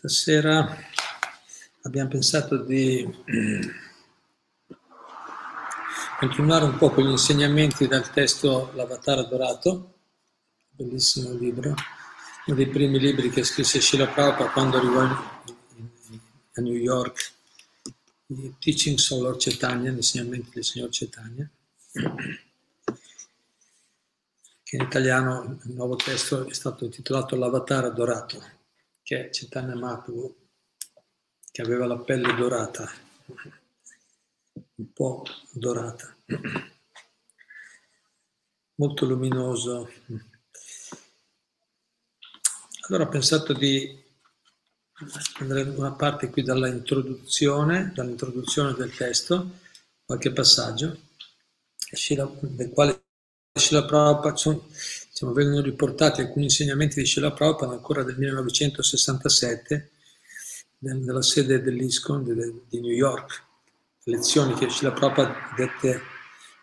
stasera abbiamo pensato di continuare un po' con gli insegnamenti dal testo L'Avatar Adorato, bellissimo libro, uno dei primi libri che scrisse Srila Prabhupada quando arrivò a New York, i Teachings of Lord Chaitanya, gli insegnamenti del signor Chaitanya che in italiano il nuovo testo è stato intitolato L'Avatar Adorato, che è Chaitanya Mahaprabhu, che aveva la pelle dorata, un po' dorata, molto luminoso. Allora ho pensato di prendere una parte qui dalla introduzione, dall'introduzione del testo, qualche passaggio, del quale Srila Prabhupada, diciamo, vengono riportati alcuni insegnamenti di Srila Prabhupada ancora del 1967 nella sede dell'ISCON di New York, lezioni che Srila Prabhupada dette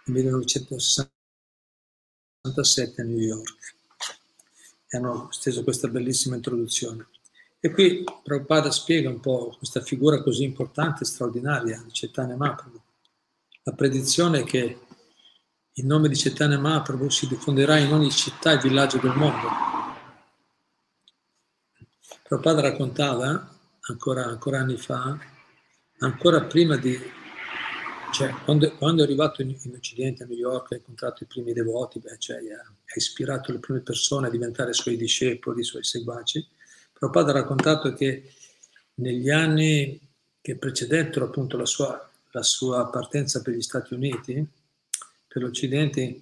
nel 1967 a New York. E hanno steso questa bellissima introduzione. E qui Prabhupada spiega un po' questa figura così importante, straordinaria di Chaitanya Mahaprabhu, la predizione che il nome di Chaitanya Mahaprabhu si diffonderà in ogni città e villaggio del mondo. Prabhupada raccontava, ancora, ancora anni fa, ancora prima di... Cioè, quando, quando è arrivato in, in, Occidente, a New York, ha incontrato i primi devoti, beh, cioè, ha, ispirato le prime persone a diventare suoi discepoli, suoi seguaci. Prabhupada ha raccontato che negli anni che precedettero appunto la sua, la sua partenza per gli Stati Uniti, per l'Occidente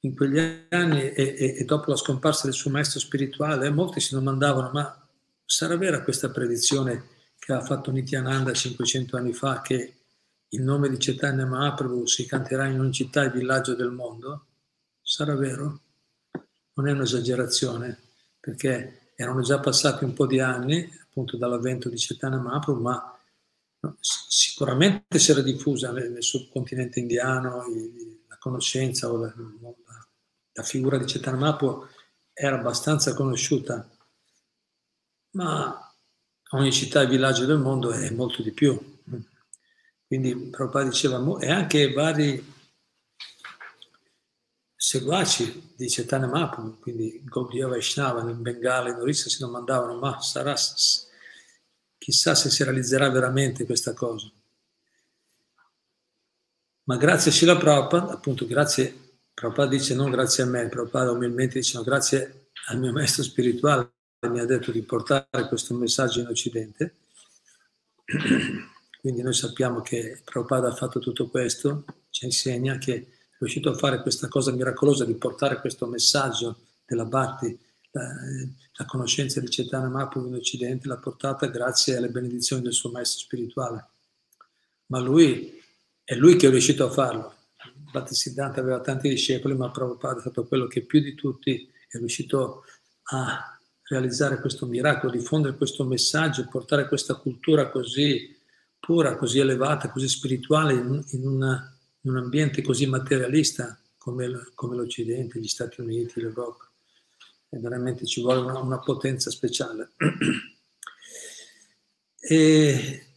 in quegli anni e, e, e, dopo la scomparsa del suo maestro spirituale, molti si domandavano, ma sarà vera questa predizione che ha fatto Nityananda 500 anni fa, che il nome di Chaitanya Mahaprabhu si canterà in ogni città e villaggio del mondo? Sarà vero? Non è un'esagerazione, perché erano già passati un po' di anni, appunto dall'avvento di Chaitanya Mahaprabhu, ma sicuramente si era diffusa nel, nel subcontinente indiano, conoscenza o la, la figura di Cetanamapu era abbastanza conosciuta, ma ogni città e villaggio del mondo è molto di più. Quindi Prabhupada diceva, e anche vari seguaci di Chaitanya Mahaprabhu, quindi Gaudiya Vaishnava in Bengala, in Orissa si domandavano, ma sarà, chissà se si realizzerà veramente questa cosa. Ma grazie a Shila Prabhupada, appunto grazie, Prabhupada dice non grazie a me, Prabhupada umilmente dice no, grazie al mio maestro spirituale che mi ha detto di portare questo messaggio in Occidente. Quindi noi sappiamo che Prabhupada ha fatto tutto questo, ci insegna che è riuscito a fare questa cosa miracolosa di portare questo messaggio della Bhakti, la, la conoscenza di Chaitanya Mahaprabhu in Occidente, l'ha portata grazie alle benedizioni del suo maestro spirituale. Ma lui è lui che è riuscito a farlo. Bhattisiddhanta aveva tanti discepoli, ma Prabhupada è stato quello che più di tutti è riuscito a realizzare questo miracolo, diffondere questo messaggio, portare questa cultura così pura, così elevata, così spirituale in, una, in un ambiente così materialista come, come, l'Occidente, gli Stati Uniti, l'Europa. E veramente ci vuole una, una potenza speciale. E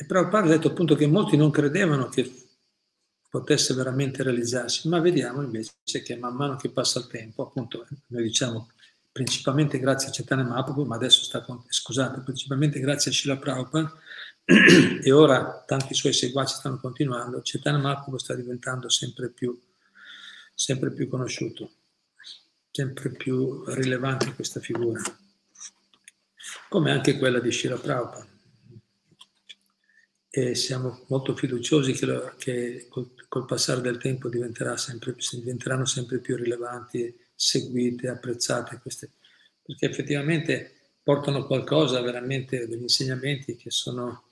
e Prabhupada ha detto appunto che molti non credevano che potesse veramente realizzarsi, ma vediamo invece che man mano che passa il tempo, appunto, noi diciamo principalmente grazie a Chaitanya Mahaprabhu, ma adesso sta, con, scusate, principalmente grazie a Srila Prabhupada, e ora tanti suoi seguaci stanno continuando, Chaitanya Mahaprabhu sta diventando sempre più, sempre più conosciuto, sempre più rilevante questa figura, come anche quella di Srila Prabhupada e siamo molto fiduciosi che, lo, che col, col, passare del tempo sempre, diventeranno sempre più rilevanti, seguite, apprezzate queste, perché effettivamente portano qualcosa veramente, degli insegnamenti che sono,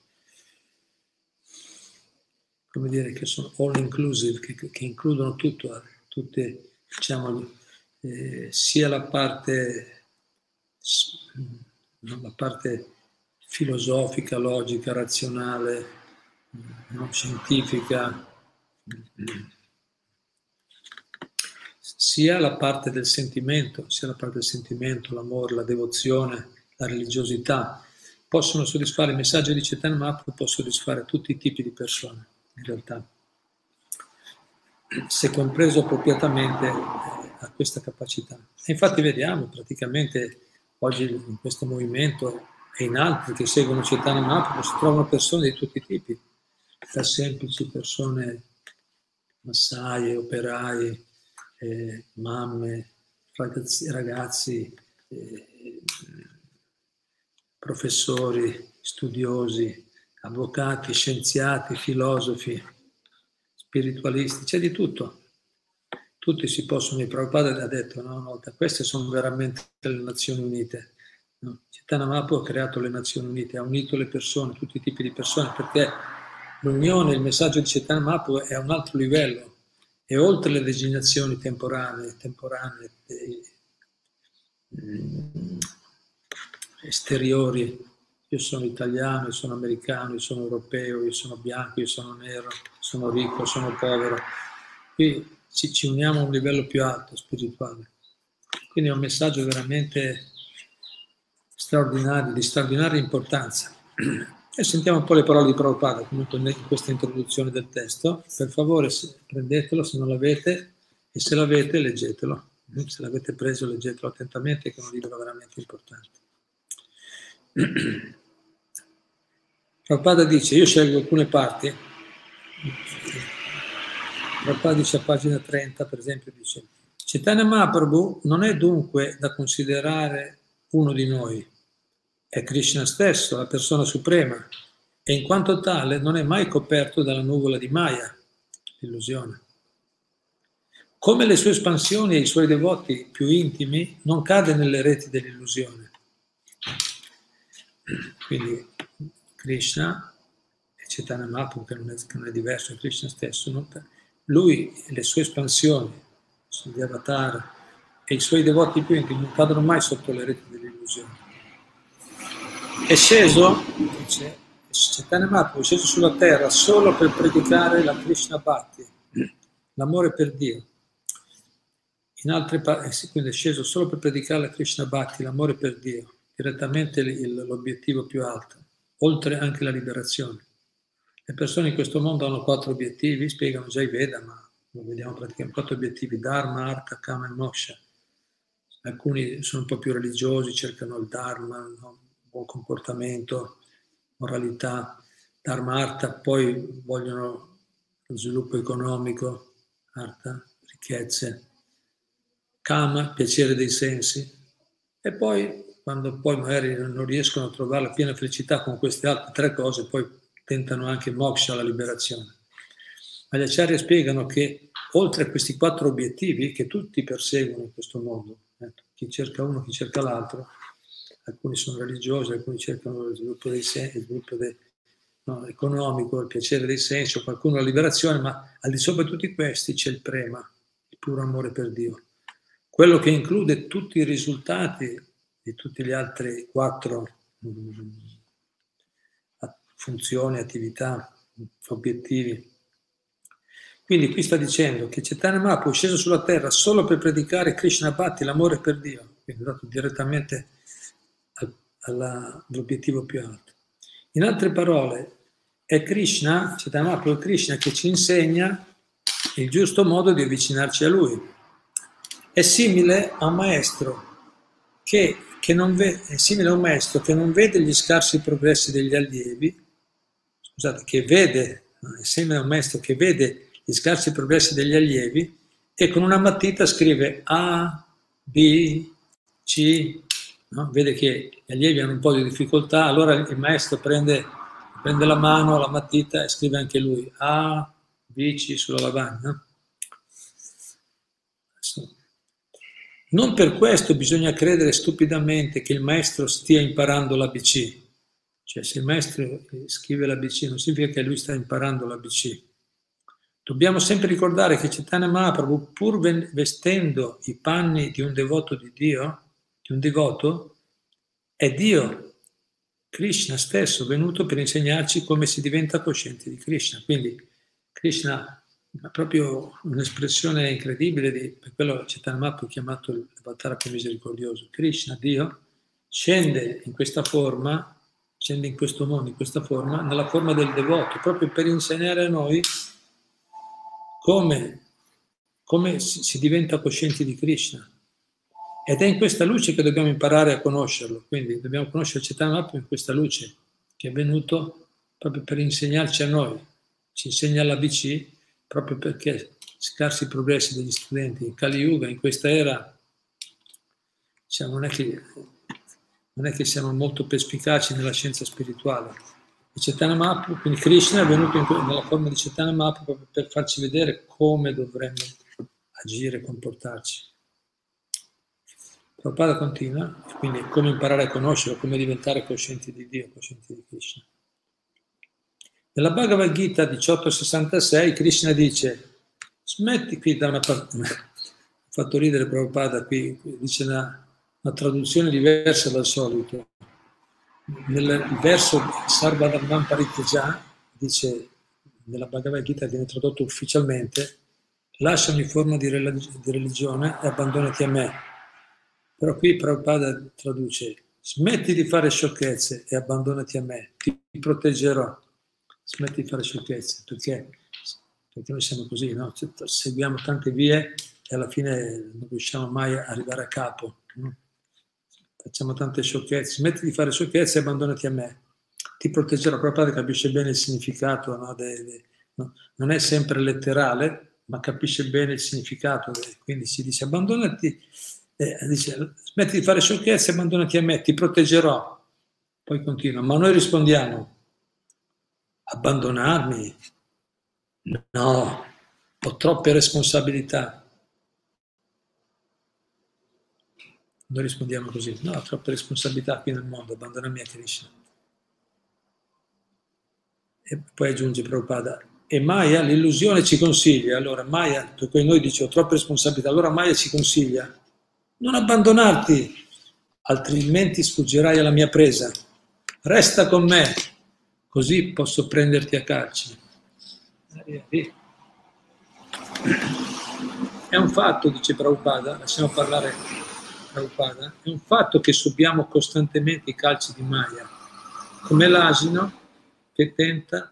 come dire, che sono all inclusive, che, che includono tutto, tutte, diciamo, eh, sia la parte, la parte filosofica, logica, razionale, no, scientifica, sia la parte del sentimento, sia la parte del sentimento, l'amore, la devozione, la religiosità, possono soddisfare il messaggio di Mahaprabhu, può soddisfare tutti i tipi di persone, in realtà. Se compreso appropriatamente ha questa capacità. E infatti vediamo praticamente oggi in questo movimento e in altri che seguono Mahaprabhu si trovano persone di tutti i tipi, da semplici persone massaie, operai, eh, mamme, ragazzi, ragazzi eh, professori, studiosi, avvocati, scienziati, filosofi, spiritualisti, c'è di tutto. Tutti si possono, il Prabhupada ha detto una volta, queste sono veramente le Nazioni Unite. No? Mahaprabhu ha creato le Nazioni Unite, ha unito le persone, tutti i tipi di persone, perché l'unione, il messaggio di Chaitanya Mahaprabhu è a un altro livello, e oltre le designazioni temporanee, temporanee mm, esteriori, io sono italiano, io sono americano, io sono europeo, io sono bianco, io sono nero, sono ricco, sono povero. Qui ci, ci uniamo a un livello più alto, spirituale. Quindi è un messaggio veramente straordinario, di straordinaria importanza. E sentiamo un po' le parole di Prabhupada comunque in questa introduzione del testo. Per favore prendetelo se non l'avete e se l'avete leggetelo. Se l'avete preso leggetelo attentamente che è un libro veramente importante. Prabhupada dice, io scelgo alcune parti. Prabhupada dice a pagina 30 per esempio, dice Chaitanya Mahaprabhu non è dunque da considerare uno di noi, è Krishna stesso, la persona suprema, e in quanto tale non è mai coperto dalla nuvola di Maya, l'illusione. Come le sue espansioni e i suoi devoti più intimi, non cade nelle reti dell'illusione. Quindi Krishna e Chaitanya Mahaprabhu, che non è, che non è diverso da Krishna stesso, non, lui e le sue espansioni, gli avatar e i suoi devoti più intimi non cadono mai sotto le reti dell'illusione. È sceso, dice Chaitanya Mahaprabhu, è sceso sulla terra solo per predicare la Krishna Bhakti, l'amore per Dio. In altre parole, eh quindi è sceso solo per predicare la Krishna Bhakti, l'amore per Dio, direttamente l'obiettivo più alto, oltre anche la liberazione. Le persone in questo mondo hanno quattro obiettivi, spiegano già i Veda, ma lo vediamo praticamente quattro obiettivi, Dharma, Artha, Kama e Moksha. Alcuni sono un po' più religiosi, cercano il Dharma, no? Buon comportamento, moralità, Dharma Artha, poi vogliono lo sviluppo economico, Artha, ricchezze, Kama, piacere dei sensi, e poi quando poi magari non riescono a trovare la piena felicità con queste altre tre cose, poi tentano anche moksha, la liberazione. Ma gli acciari spiegano che oltre a questi quattro obiettivi che tutti perseguono in questo mondo, eh, chi cerca uno, chi cerca l'altro, alcuni sono religiosi, alcuni cercano lo sviluppo dei sensi, il sviluppo dei, no, economico, il piacere dei sensi, qualcuno la liberazione, ma al di sopra di tutti questi c'è il prema, il puro amore per Dio. Quello che include tutti i risultati di tutti gli altri quattro mm, funzioni, attività, obiettivi. Quindi qui sta dicendo che Chaitanya Mahaprabhu è sceso sulla terra solo per predicare Krishna Bhatti, l'amore per Dio, quindi è andato direttamente all'obiettivo più alto. In altre parole, è Krishna, è Krishna che ci insegna il giusto modo di avvicinarci a Lui. È simile a un maestro che, che non vede, è simile a un maestro che non vede gli scarsi progressi degli allievi, scusate, che vede, è simile a un maestro che vede gli scarsi progressi degli allievi e con una matita scrive A, B, C, no? vede che gli allievi hanno un po' di difficoltà, allora il maestro prende, prende la mano, la matita e scrive anche lui A, B, C sulla lavagna. Non per questo bisogna credere stupidamente che il maestro stia imparando l'ABC. Cioè, se il maestro scrive l'ABC non significa che lui sta imparando l'ABC. Dobbiamo sempre ricordare che Chaitanya Mahaprabhu, pur vestendo i panni di un devoto di Dio, di un devoto, è Dio, Krishna stesso, venuto per insegnarci come si diventa coscienti di Krishna. Quindi Krishna ha proprio un'espressione incredibile, di, per quello Mahaprabhu ha chiamato il Vattaraka misericordioso. Krishna, Dio, scende in questa forma, scende in questo mondo, in questa forma, nella forma del devoto, proprio per insegnare a noi come, come si diventa coscienti di Krishna. Ed è in questa luce che dobbiamo imparare a conoscerlo, quindi dobbiamo conoscere Chaitanya Mahaprabhu in questa luce che è venuto proprio per insegnarci a noi, ci insegna l'ABC proprio perché scarsi progressi degli studenti in Kali Yuga, in questa era, diciamo, non, è che, non è che siamo molto perspicaci nella scienza spirituale, Mahaprabhu, quindi Krishna è venuto in, nella forma di Chaitanya Mahaprabhu per farci vedere come dovremmo agire, comportarci. Prabhupada continua, quindi come imparare a conoscere, come diventare coscienti di Dio, coscienti di Krishna. Nella Bhagavad Gita 1866 Krishna dice, smetti qui da una parte, ha fatto ridere Prabhupada qui, dice una, una traduzione diversa dal solito, nel verso Sarvadharman Pariteja dice nella Bhagavad Gita viene tradotto ufficialmente lascia ogni forma di, religione e abbandonati a me però qui Prabhupada traduce smetti di fare sciocchezze e abbandonati a me ti proteggerò smetti di fare sciocchezze perché, perché noi siamo così no? seguiamo tante vie e alla fine non riusciamo mai a arrivare a capo no? facciamo tante sciocchezze, smetti di fare sciocchezze e abbandonati a me. Ti proteggerò, padre capisce bene il significato, no? De, de, no? non è sempre letterale, ma capisce bene il significato, quindi si dice abbandonati, eh, dice, smetti di fare sciocchezze abbandonati a me, ti proteggerò. Poi continua, ma noi rispondiamo, abbandonarmi? No, ho troppe responsabilità. Noi rispondiamo così, no, troppe responsabilità qui nel mondo, abbandonami a Krishna. E poi aggiunge Prabhupada, e Maya l'illusione ci consiglia, allora Maya, per cui noi diciamo troppe responsabilità, allora Maya ci consiglia, non abbandonarti, altrimenti sfuggirai alla mia presa, resta con me, così posso prenderti a calci. È un fatto, dice Prabhupada, lasciamo parlare Prabhupada, è un fatto che subiamo costantemente i calci di Maya, come l'asino che tenta,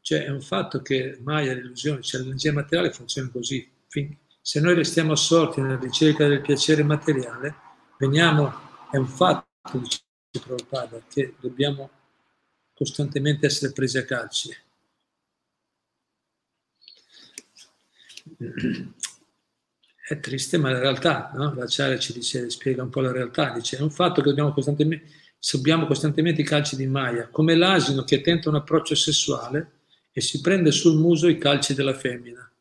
cioè è un fatto che Maya, l'illusione, cioè l'energia materiale funziona così. Se noi restiamo assorti nella ricerca del piacere materiale, veniamo, è un fatto, dice Prabhupada, che dobbiamo costantemente essere presi a calci. È triste, ma è la realtà, no? L'acciaria ci dice, spiega un po' la realtà, dice, è un fatto che dobbiamo costantemente, subiamo costantemente i calci di Maya, come l'asino che tenta un approccio sessuale e si prende sul muso i calci della femmina.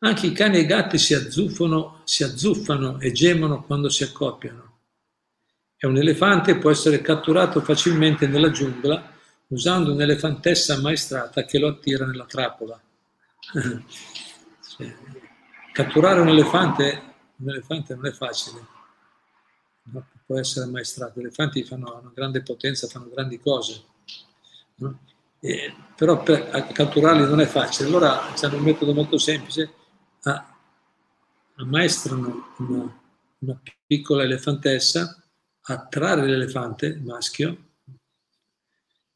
Anche i cani e i gatti si azzuffano, si azzuffano e gemono quando si accoppiano. E un elefante può essere catturato facilmente nella giungla usando un'elefantessa ammaestrata che lo attira nella trappola. catturare un elefante, un elefante non è facile, no? può essere ammaestrato. Gli elefanti fanno una grande potenza, fanno grandi cose, no? e, però per catturarli non è facile. Allora c'è un metodo molto semplice, ammaestrano una, una piccola elefantessa a trarre l'elefante maschio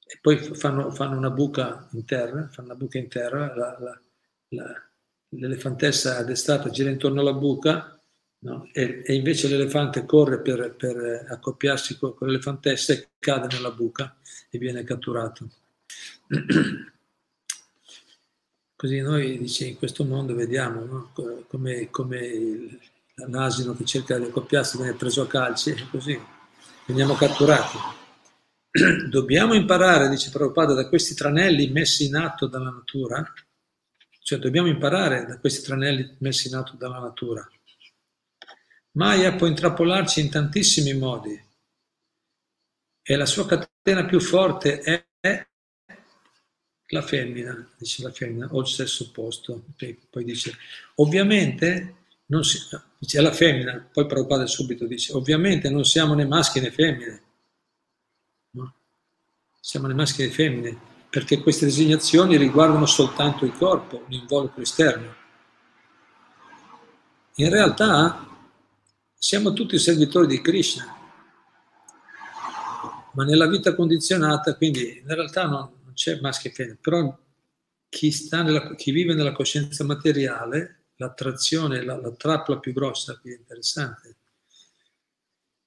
e poi fanno, fanno, una buca in terra, fanno una buca in terra, la, la, la, l'elefantessa addestrata gira intorno alla buca no? e, e, invece l'elefante corre per, per accoppiarsi con, con, l'elefantessa e cade nella buca e viene catturato. Così noi dice, in questo mondo vediamo no? come, come l'asino che cerca di accoppiarsi viene preso a calci così veniamo catturati. Dobbiamo imparare, dice Prabhupada, da questi tranelli messi in atto dalla natura Cioè dobbiamo imparare da questi tranelli messi in atto dalla natura. Maya può intrappolarci in tantissimi modi e la sua catena più forte è la femmina, dice la femmina, o il sesso opposto. Poi dice, ovviamente, non si, dice la femmina, poi Prabhupada subito dice, ovviamente non siamo né maschi né femmine, no? siamo né maschi né femmine, perché queste designazioni riguardano soltanto il corpo, l'involucro esterno. In realtà siamo tutti servitori di Krishna, ma nella vita condizionata, quindi in realtà non, non c'è maschio e femmina, però chi, nella, chi, vive nella coscienza materiale, l'attrazione, la, la trappola più grossa, è interessante.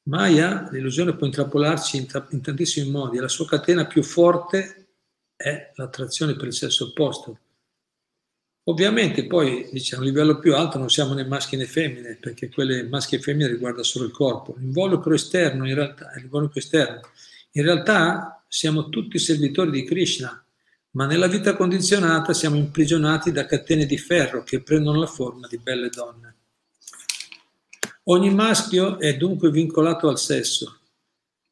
Maya, l'illusione può intrappolarci in, in tantissimi modi, la sua catena più forte è l'attrazione per il sesso opposto. Ovviamente poi dice, a un livello più alto non siamo né maschi né femmine, perché quelle maschi e femmine riguarda solo il corpo. L'involucro esterno, in realtà, l'involucro esterno in realtà siamo tutti servitori di Krishna, ma nella vita condizionata siamo imprigionati da catene di ferro che prendono la forma di belle donne. Ogni maschio è dunque vincolato al sesso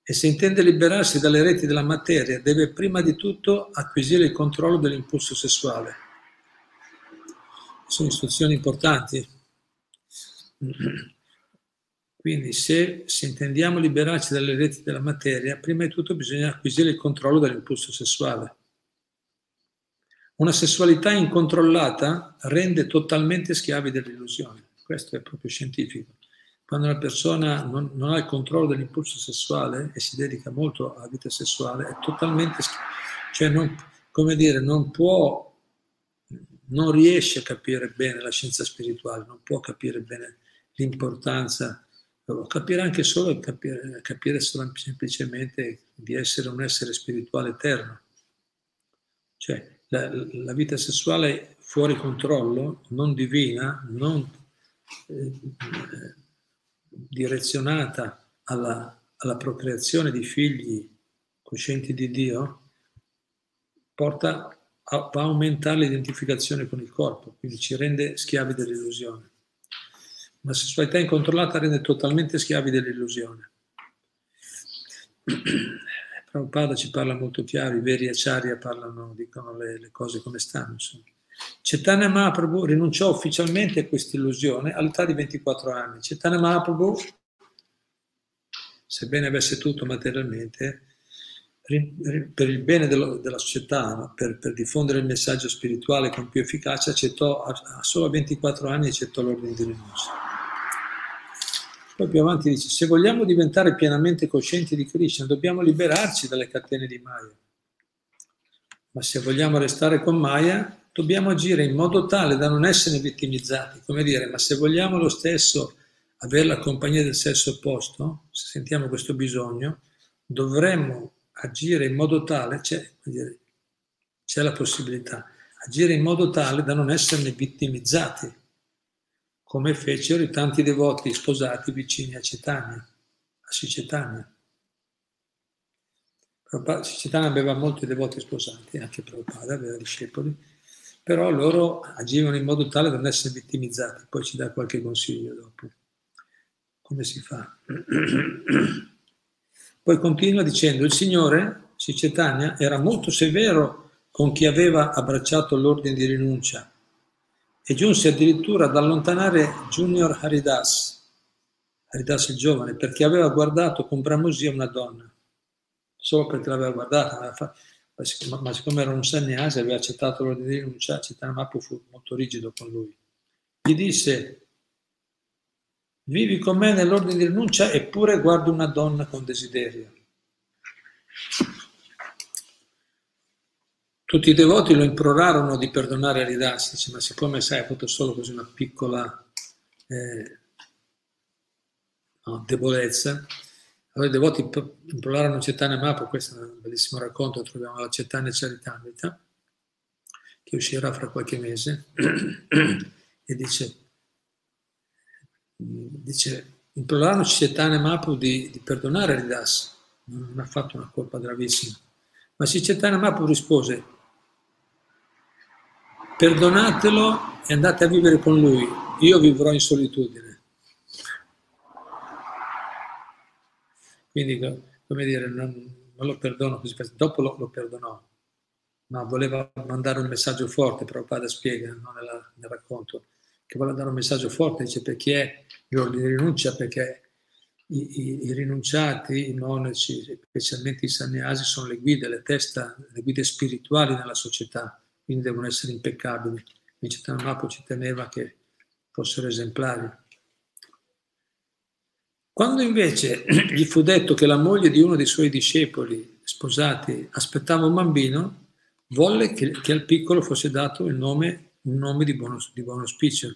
e se intende liberarsi dalle reti della materia deve prima di tutto acquisire il controllo dell'impulso sessuale. Sono istruzioni importanti. Quindi se, se, intendiamo liberarci dalle reti della materia, prima di tutto bisogna acquisire il controllo dell'impulso sessuale. Una sessualità incontrollata rende totalmente schiavi dell'illusione. Questo è proprio scientifico. Quando una persona non, non ha il controllo dell'impulso sessuale e si dedica molto alla vita sessuale, è totalmente schiavo. Cioè, non, come dire, non può, non riesce a capire bene la scienza spirituale, non può capire bene l'importanza capire anche solo capire, capire semplicemente di essere un essere spirituale eterno. Cioè la, la vita sessuale fuori controllo, non divina, non eh, direzionata alla, alla procreazione di figli coscienti di Dio, porta a, a aumentare l'identificazione con il corpo, quindi ci rende schiavi dell'illusione. La sessualità incontrollata rende totalmente schiavi dell'illusione. Prabhupada ci parla molto chiaro, i veri acharya parlano, dicono le, le cose come stanno. Insomma. Chaitanya Mahaprabhu rinunciò ufficialmente a questa illusione all'età di 24 anni. Chaitanya Mahaprabhu, sebbene avesse tutto materialmente, per il bene dello, della società, per, per, diffondere il messaggio spirituale con più efficacia, accettò, a, solo a 24 anni accettò l'ordine di rinuncia. Poi più avanti dice, se vogliamo diventare pienamente coscienti di Krishna, dobbiamo liberarci dalle catene di Maya. Ma se vogliamo restare con Maya, dobbiamo agire in modo tale da non essere vittimizzati. Come dire, ma se vogliamo lo stesso avere la compagnia del sesso opposto, se sentiamo questo bisogno, dovremmo agire in modo tale, c'è, dire, c'è la possibilità, agire in modo tale da non esserne vittimizzati come fecero i tanti devoti sposati vicini a Cetania, a Sicetania. Sicetania aveva molti devoti sposati, anche Prabhupada aveva discepoli, però loro agivano in modo tale da non essere vittimizzati. Poi ci dà qualche consiglio dopo. Come si fa? Poi continua dicendo, il Signore, Sicetania, era molto severo con chi aveva abbracciato l'ordine di rinuncia e giunse addirittura ad allontanare Junior Haridas, Haridas il giovane, perché aveva guardato con bramosia una donna, solo perché l'aveva guardata, ma siccome era un sannyasi aveva accettato l'ordine di rinuncia, Chaitanya Mahaprabhu fu molto rigido con lui. Gli disse, vivi con me nell'ordine di rinuncia eppure guardi una donna con desiderio. Tutti i devoti lo implorarono di perdonare Aridas, dice, ma siccome sai, ha fatto solo così una piccola eh, no, debolezza, allora i devoti implorarono Cetane Mapo, questo è un bellissimo racconto, troviamo la Cetane Charitamrita, che uscirà fra qualche mese, e dice, dice implorarono Cetane Mapo di, di perdonare Aridas, non ha fatto una colpa gravissima. Ma Chaitanya Mahaprabhu rispose, perdonatelo e andate a vivere con lui, io vivrò in solitudine. Quindi, come dire, non, non lo perdono così, dopo lo, lo, perdonò, ma voleva mandare un messaggio forte, però padre spiega no, nella, nel racconto, che vuole dare un messaggio forte, dice perché gli ordini di rinuncia, perché i, i, i, rinunciati, i monaci, specialmente i sannyasi, sono le guide, le testa, le guide spirituali nella società, quindi devono essere impeccabili. Invece Tanamapo ci teneva che fossero esemplari. Quando invece gli fu detto che la moglie di uno dei suoi discepoli sposati aspettava un bambino, volle che, che al piccolo fosse dato nome, un nome di buon, di buon auspicio.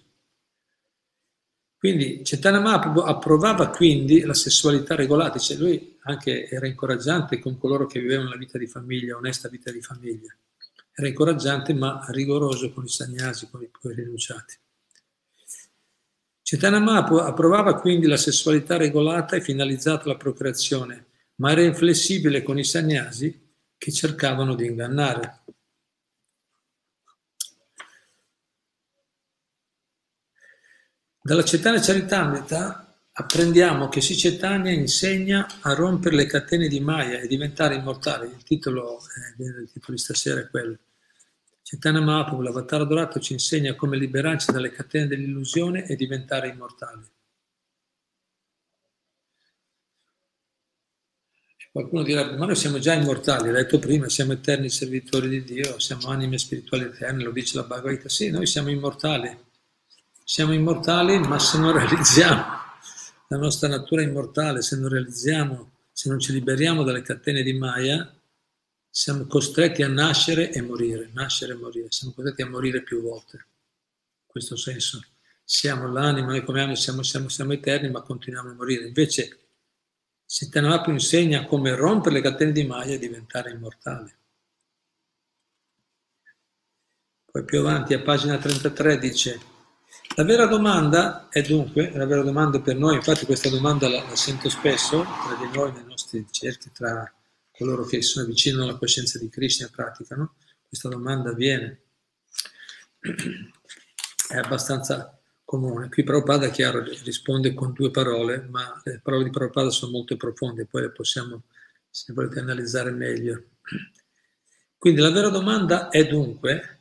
Quindi Chaitanya Mahaprabhu approvava quindi la sessualità regolata, cioè lui anche era incoraggiante con coloro che vivevano la vita di famiglia, onesta vita di famiglia. Era incoraggiante ma rigoroso con i sagnasi, con i, con i rinunciati. Chaitanya Mahaprabhu approvava quindi la sessualità regolata e finalizzata alla procreazione, ma era inflessibile con i sagnasi che cercavano di ingannare. Dalla Cetania Charitamrita apprendiamo che Sri Cetania insegna a rompere le catene di Maya e diventare immortale. Il titolo, eh, il titolo di stasera è quello. Chaitanya Mahaprabhu, l'avatar dorato, ci insegna come liberarci dalle catene dell'illusione e diventare immortali. Qualcuno dirà, ma noi siamo già immortali, l'hai detto prima, siamo eterni servitori di Dio, siamo anime spirituali eterne, lo dice la Bhagavad Gita. Sì, noi siamo immortali, siamo immortali, ma se non realizziamo la nostra natura immortale, se non realizziamo, se non ci liberiamo dalle catene di Maya, siamo costretti a nascere e morire, nascere e morire, siamo costretti a morire più volte. In questo senso, siamo l'anima, noi come anima siamo, siamo, siamo eterni, ma continuiamo a morire. Invece, Sittanavapu insegna come rompere le catene di Maya e diventare immortali. Poi più avanti, a pagina 33, dice la vera domanda è dunque, la vera domanda per noi, infatti questa domanda la, la sento spesso tra di noi nei nostri cerchi, tra coloro che sono vicini alla coscienza di Krishna e praticano, questa domanda avviene. È abbastanza comune. Qui Prabhupada, chiaro, risponde con due parole, ma le parole di Prabhupada sono molto profonde, poi le possiamo, se volete, analizzare meglio. Quindi la vera domanda è dunque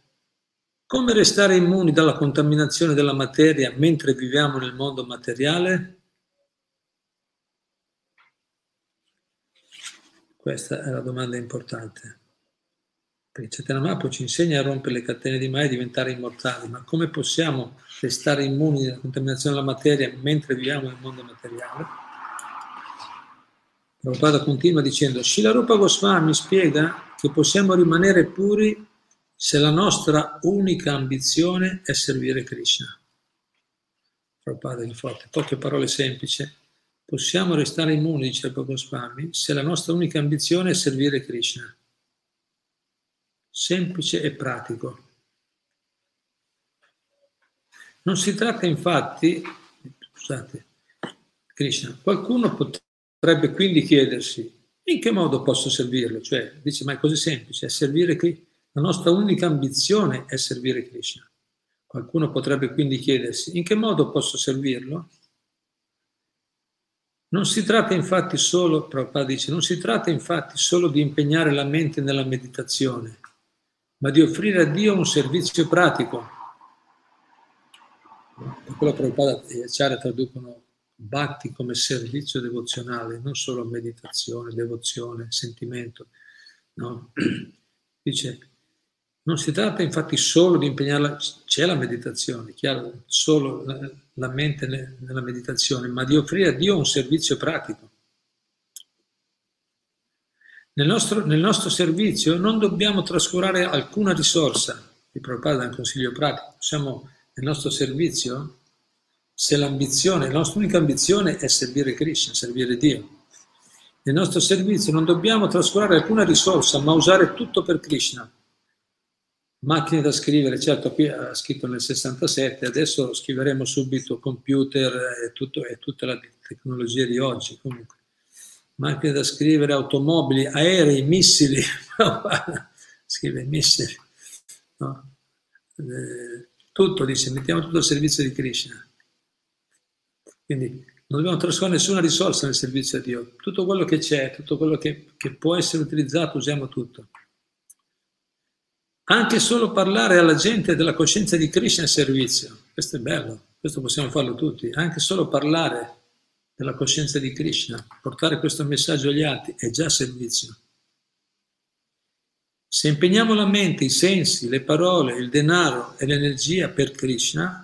come restare immuni dalla contaminazione della materia mentre viviamo nel mondo materiale? Questa è la domanda importante. Perché Chaitanya ci insegna a rompere le catene di Maya e diventare immortali, ma come possiamo restare immuni dalla contaminazione della materia mentre viviamo nel mondo materiale? Prabhupada continua dicendo, Shilarupa Goswami spiega che possiamo rimanere puri se la nostra unica ambizione è servire Krishna. Prabhupada è forte, poche parole semplici Possiamo restare immuni, dice Goswami, se la nostra unica ambizione è servire Krishna. Semplice e pratico. Non si tratta infatti, scusate, Krishna, qualcuno potrebbe quindi chiedersi in che modo posso servirlo? Cioè, dice, ma è così semplice, è servire Krishna. La nostra unica ambizione è servire Krishna. Qualcuno potrebbe quindi chiedersi in che modo posso servirlo? Non si tratta infatti solo, Prabhupada dice, non si tratta infatti solo di impegnare la mente nella meditazione, ma di offrire a Dio un servizio pratico. Per quello Prabhupada e Acharya traducono Bhakti come servizio devozionale, non solo meditazione, devozione, sentimento. No? Dice, non si tratta infatti solo di impegnarla, c'è la meditazione, chiaro, solo la, la mente nella meditazione, ma di offrire a Dio un servizio pratico. Nel nostro, nel nostro servizio non dobbiamo trascurare alcuna risorsa, il Prabhupada dà un consiglio pratico, siamo nel nostro servizio, se l'ambizione, la nostra unica ambizione è servire Krishna, servire Dio. Nel nostro servizio non dobbiamo trascurare alcuna risorsa, ma usare tutto per Krishna Macchine da scrivere, certo qui ha scritto nel 67, adesso scriveremo subito computer e, tutto, e tutta la tecnologia di oggi comunque. Macchine da scrivere, automobili, aerei, missili, scrive missili, no? eh, tutto, dice, mettiamo tutto al servizio di Krishna. Quindi non dobbiamo trascorrere nessuna risorsa nel servizio a Dio. Tutto quello che c'è, tutto quello che, che può essere utilizzato, usiamo tutto. Anche solo parlare alla gente della coscienza di Krishna è servizio. Questo è bello, questo possiamo farlo tutti. Anche solo parlare della coscienza di Krishna, portare questo messaggio agli altri è già servizio. Se impegniamo la mente, i sensi, le parole, il denaro e l'energia per Krishna,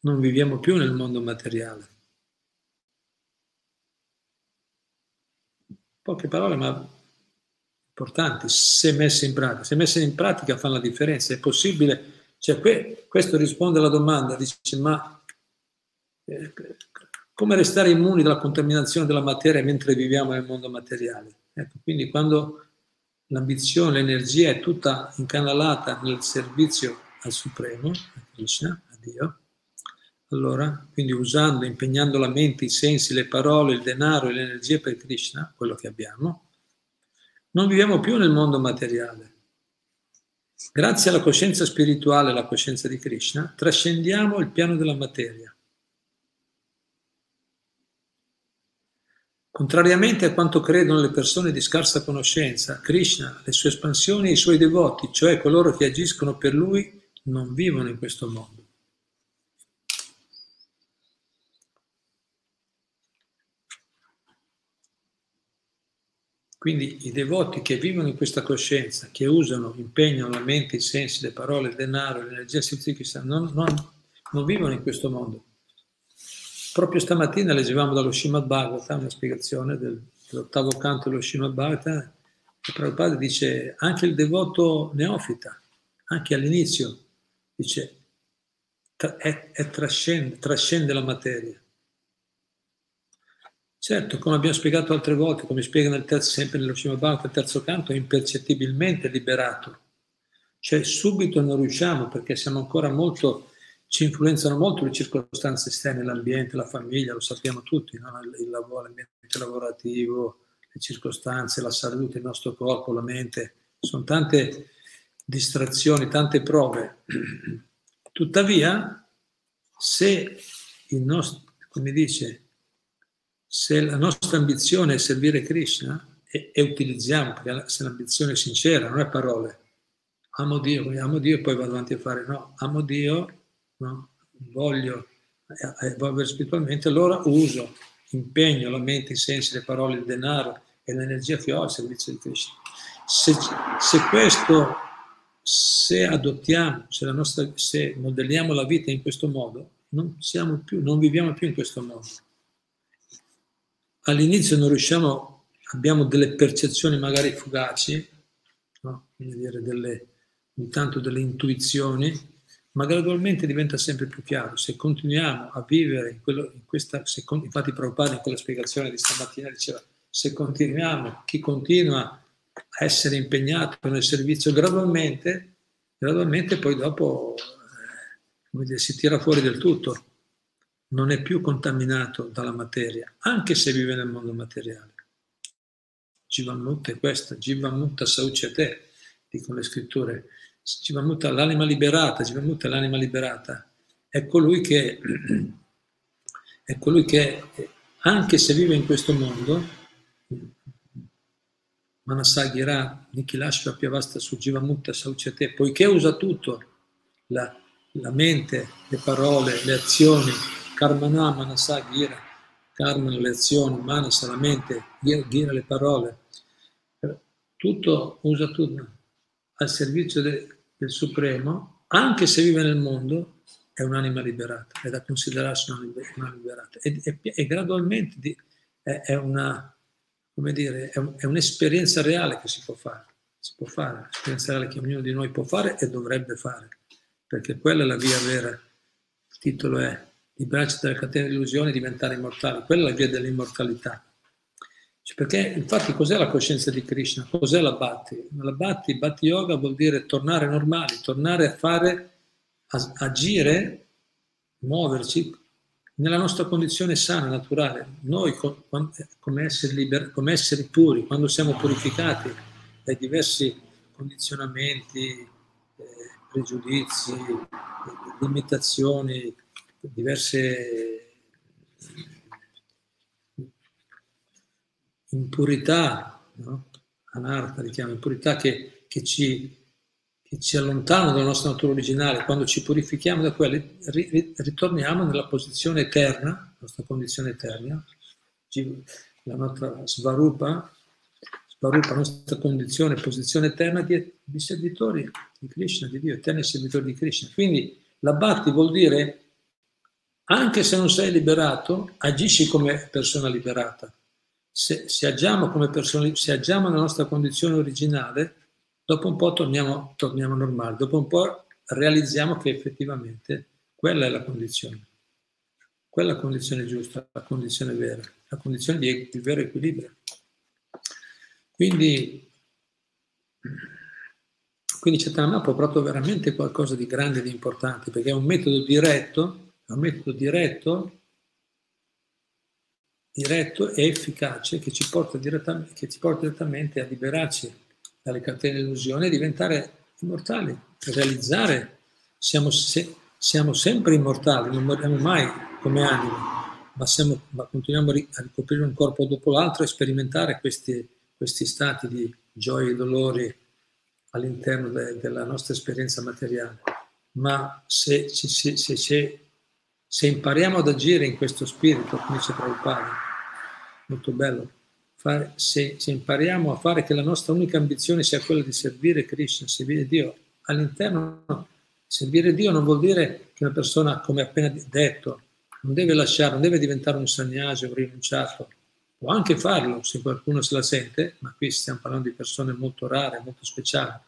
non viviamo più nel mondo materiale. Poche parole, ma importanti, se messe in pratica. Se messe in pratica fanno la differenza. È possibile, cioè que, questo risponde alla domanda, dice ma eh, come restare immuni dalla contaminazione della materia mentre viviamo nel mondo materiale? Ecco, quindi quando l'ambizione, l'energia è tutta incanalata nel servizio al Supremo, a Krishna, a Dio, allora, quindi usando, impegnando la mente, i sensi, le parole, il denaro e l'energia per Krishna, quello che abbiamo, non viviamo più nel mondo materiale. Grazie alla coscienza spirituale, alla coscienza di Krishna, trascendiamo il piano della materia. Contrariamente a quanto credono le persone di scarsa conoscenza, Krishna, le sue espansioni e i suoi devoti, cioè coloro che agiscono per lui, non vivono in questo mondo. Quindi i devoti che vivono in questa coscienza, che usano, impegnano la mente, i sensi, le parole, il denaro, l'energia psichica, non, non, non vivono in questo mondo. Proprio stamattina leggevamo dallo Srimad Bhagavata una spiegazione del, dell'ottavo canto dello Srimad Bhagavata e Prabhupada dice anche il devoto neofita, anche all'inizio, dice è, è trascende, trascende la materia. Certo, come abbiamo spiegato altre volte, come spiega nel terzo, sempre nello Srimad il terzo canto, è impercettibilmente liberato. Cioè subito non riusciamo perché siamo ancora molto, ci influenzano molto le circostanze esterne, l'ambiente, la famiglia, lo sappiamo tutti, no? il lavoro, l'ambiente lavorativo, le circostanze, la salute, il nostro corpo, la mente, sono tante distrazioni, tante prove. Tuttavia, se il nostro, come dice, se la nostra ambizione è servire Krishna e, e utilizziamo, perché se l'ambizione è sincera, non è parole, amo Dio, amo Dio e poi vado avanti a fare, no, amo Dio, no, voglio evolvere spiritualmente, allora uso, impegno la mente, i sensi, le parole, il denaro e l'energia che ho al servizio di Krishna. Se, se questo, se adottiamo, se, nostra, se modelliamo la vita in questo modo, non, siamo più, non viviamo più in questo modo all'inizio non riusciamo, abbiamo delle percezioni magari fugaci, no? dire delle, intanto delle intuizioni, ma gradualmente diventa sempre più chiaro. Se continuiamo a vivere in, quello, in questa, se, infatti Prabhupada in quella spiegazione di stamattina diceva, se continuiamo, chi continua a essere impegnato nel servizio gradualmente, gradualmente poi dopo eh, dire, si tira fuori del tutto non è più contaminato dalla materia, anche se vive nel mondo materiale. Jivamutta è questa, Jivamutta Saucete, dicono le scritture. Jivamutta l'anima liberata, Jivamutta l'anima liberata, è colui che, è colui che anche se vive in questo mondo, Manasagira Nikilashva Piavasta su Jivamutta Saucete, poiché usa tutto, la, la mente, le parole, le azioni, Karmana, Manasa, Gira, Karma le azioni, Manasa la mente, Gira le parole, tutto usa tutto al servizio de, del Supremo, anche se vive nel mondo, è un'anima liberata, è da considerarsi un'anima liberata. E, e, e gradualmente di, è, è, una, come dire, è, un, è, un'esperienza reale che si può fare. Si può fare, un'esperienza reale che ognuno di noi può fare e dovrebbe fare, perché quella è la via vera. Il titolo è liberarci dalle catene di illusione e diventare immortali. Quella è la via dell'immortalità. Cioè, perché infatti cos'è la coscienza di Krishna? Cos'è la Bhatti? La Bhatti, Bhatti Yoga vuol dire tornare normali, tornare a fare, a, agire, muoverci nella nostra condizione sana, naturale. Noi come esseri, liber, come esseri puri, quando siamo purificati dai diversi condizionamenti, eh, pregiudizi, limitazioni, diverse impurità, no? anarta li impurità che, che, ci, che ci allontanano dalla nostra natura originale. Quando ci purifichiamo da quelle, ritorniamo nella posizione eterna, la nostra condizione eterna, la nostra svarupa, svarupa la nostra condizione, posizione eterna di, di servitori di Krishna, di Dio, eterni servitori di Krishna. Quindi la bhakti vuol dire anche se non sei liberato, agisci come persona liberata. Se, se, agiamo come persone, se agiamo nella nostra condizione originale, dopo un po' torniamo, torniamo normali, dopo un po' realizziamo che effettivamente quella è la condizione. Quella è la condizione giusta, la condizione vera, la condizione di, di vero equilibrio. Quindi, quindi Chaitanya ha proprio veramente qualcosa di grande e di importante, perché è un metodo diretto, è un metodo diretto, diretto e efficace che ci porta direttamente, che ci porta direttamente a liberarci dalle catene dell'illusione e diventare immortali, realizzare, siamo, se, siamo sempre immortali, non moriamo mai come anima, ma, siamo, ma continuiamo a ricoprire un corpo dopo l'altro e sperimentare questi, questi stati di gioia e dolori all'interno de, della nostra esperienza materiale. Ma se, se, se, se, impariamo ad agire in questo spirito, come dice Prabhupada, molto bello, fare, se, impariamo a fare che la nostra unica ambizione sia quella di servire Krishna, servire Dio, all'interno servire Dio non vuol dire che una persona, come appena detto, non deve lasciare, non deve diventare un sagnage, un rinunciato, può anche farlo se qualcuno se la sente, ma qui stiamo parlando di persone molto rare, molto speciali.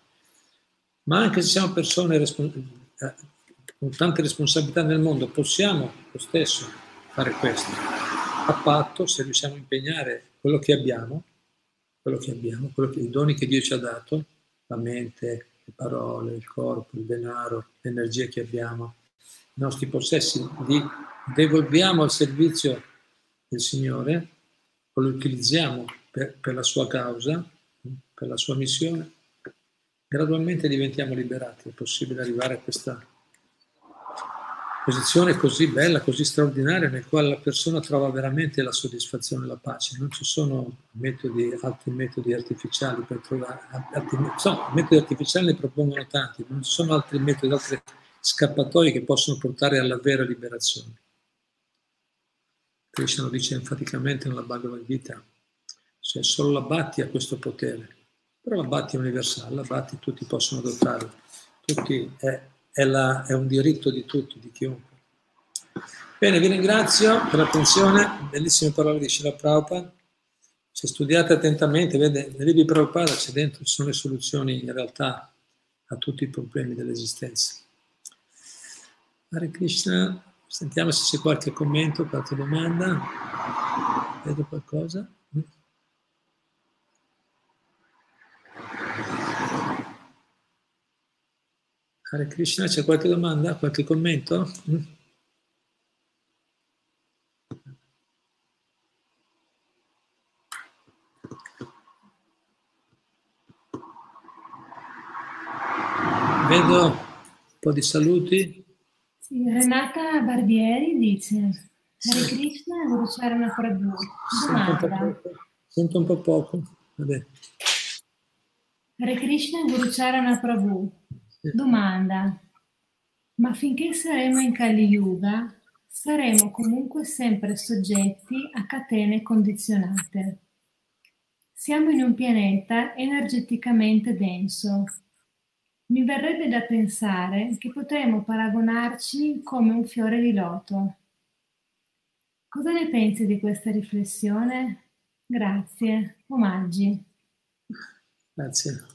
Ma anche se siamo persone respons- eh, con tante responsabilità nel mondo, possiamo lo stesso fare questo, a patto se riusciamo a impegnare quello che abbiamo, quello che abbiamo, quello che, i doni che Dio ci ha dato, la mente, le parole, il corpo, il denaro, l'energia che abbiamo, i nostri possessi, li devolviamo al servizio del Signore o li utilizziamo per, per la sua causa, per la sua missione, gradualmente diventiamo liberati. È possibile arrivare a questa posizione così bella, così straordinaria, nel quale la persona trova veramente la soddisfazione e la pace. Non ci sono metodi, altri metodi artificiali per trovare, altri, insomma, metodi artificiali ne propongono tanti, non ci sono altri metodi, altre scappatoie che possono portare alla vera liberazione. Krishna lo dice enfaticamente nella Bhagavad Gita, cioè solo la Bhatti ha questo potere, però la Bhatti è universale, la Bhatti tutti possono adottare, tutti è, è, la, è un diritto di tutti, di chiunque. Bene, vi ringrazio per l'attenzione, bellissime parole di Shila Prabhupada. Se studiate attentamente, vede, nei libri Prabhupada c'è dentro, ci sono le soluzioni in realtà a tutti i problemi dell'esistenza. Hare Krishna, Sentiamo se c'è qualche commento, qualche domanda. Vedo qualcosa. Hare Krishna, c'è qualche domanda, qualche commento? Vedo un po' di saluti. Sì, Renata Barbieri dice Hare Krishna Guru Sharana Prabhu. Domanda. Sento un po' poco. Vabbè. Hare Krishna Guru Charana Prabhu. Domanda. Ma finché saremo in Kali Yuga, saremo comunque sempre soggetti a catene condizionate. Siamo in un pianeta energeticamente denso, mi verrebbe da pensare che potremmo paragonarci come un fiore di loto. Cosa ne pensi di questa riflessione? Grazie. Omaggi. Grazie.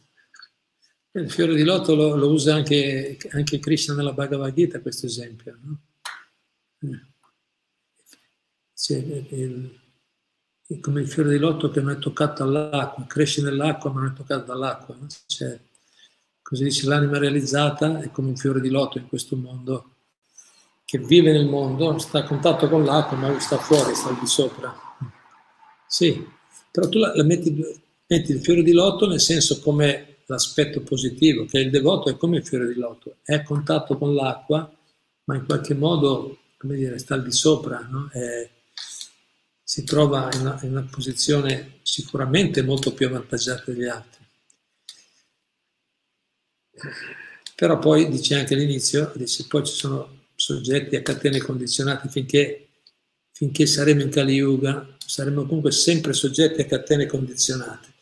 Il fiore di loto lo, lo usa anche, anche, Krishna nella Bhagavad Gita, questo esempio. No? Cioè, il, il, come il fiore di loto che non è toccato dall'acqua, cresce nell'acqua ma non è toccato dall'acqua. No? Cioè, Così dice l'anima realizzata è come un fiore di loto in questo mondo, che vive nel mondo, sta a contatto con l'acqua, ma sta fuori, sta al di sopra. Sì, però tu la, la metti, metti, il fiore di loto nel senso come l'aspetto positivo, che il devoto è come il fiore di loto, è a contatto con l'acqua, ma in qualche modo, come dire, sta al di sopra, no? è, si trova in una, in una posizione sicuramente molto più avvantaggiata degli altri. Però poi dice anche all'inizio, dice poi ci sono soggetti a catene condizionate finché, finché saremo in Kali Yuga, saremo comunque sempre soggetti a catene condizionate.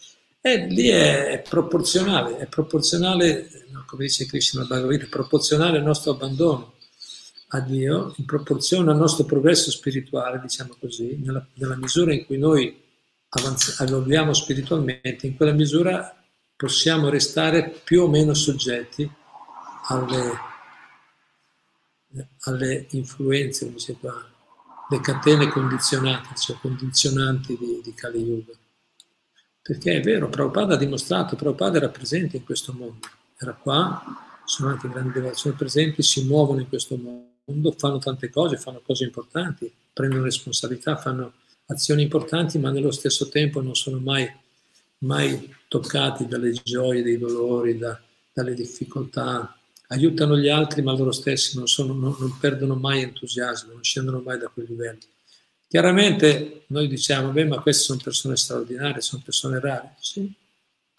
E lì è, proporzionale, è proporzionale, come dice Krishna Bhagavad è proporzionale al nostro abbandono a Dio, in proporzione al nostro progresso spirituale, diciamo così, nella, nella misura in cui noi evolviamo spiritualmente, in quella misura possiamo restare più o meno soggetti alle, alle influenze, come dice qua, le catene condizionate, cioè condizionanti di, di Kali Yuga. Perché è vero, Prabhupada ha dimostrato, Prabhupada era presente in questo mondo, era qua, sono anche grandi devozioni presenti, si muovono in questo mondo, fanno tante cose, fanno cose importanti, prendono responsabilità, fanno azioni importanti, ma nello stesso tempo non sono mai, mai toccati dalle gioie, dei dolori, da, dalle difficoltà, aiutano gli altri, ma loro stessi non, sono, non, non perdono mai entusiasmo, non scendono mai da quel livello. Chiaramente noi diciamo, beh, ma queste sono persone straordinarie, sono persone rare. Sì,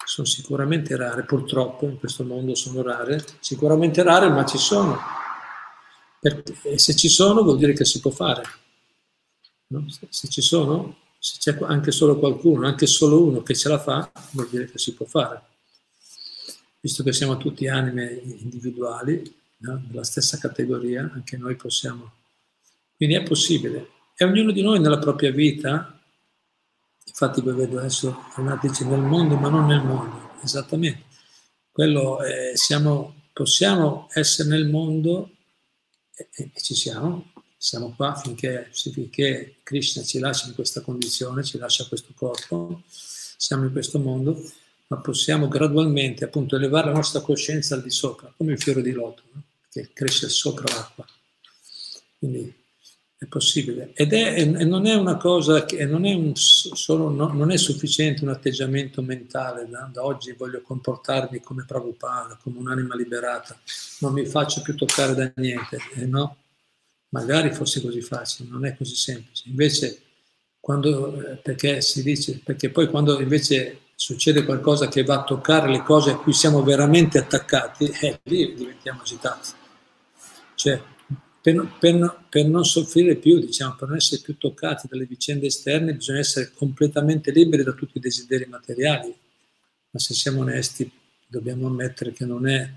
sono sicuramente rare, purtroppo in questo mondo sono rare, sicuramente rare, ma ci sono. e se ci sono vuol dire che si può fare. No? Se ci sono, se c'è anche solo qualcuno, anche solo uno che ce la fa, vuol dire che si può fare visto che siamo tutti anime individuali, no? della stessa categoria, anche noi possiamo. Quindi è possibile. E ognuno di noi nella propria vita, infatti poi vedo adesso Renato dice nel mondo, ma non nel mondo, esattamente. Quello è, siamo, possiamo essere nel mondo e, e, ci siamo, siamo qua finché, finché Krishna ci lascia in questa condizione, ci lascia questo corpo, siamo in questo mondo ma possiamo gradualmente appunto elevare la nostra coscienza al di sopra, come il fiore di loto, no? che cresce sopra l'acqua. Quindi è possibile. Ed è, e non è una cosa che non è, un, solo, no, non è sufficiente un atteggiamento mentale, da, da, oggi voglio comportarmi come Prabhupada, come un'anima liberata, non mi faccio più toccare da niente. Eh, no, magari fosse così facile, non è così semplice. Invece, quando, eh, perché si dice, perché poi quando invece succede qualcosa che va a toccare le cose a cui siamo veramente attaccati, eh, lì diventiamo agitati. Cioè, per, per, per, non soffrire più, diciamo, per non essere più toccati dalle vicende esterne, bisogna essere completamente liberi da tutti i desideri materiali. Ma se siamo onesti, dobbiamo ammettere che non è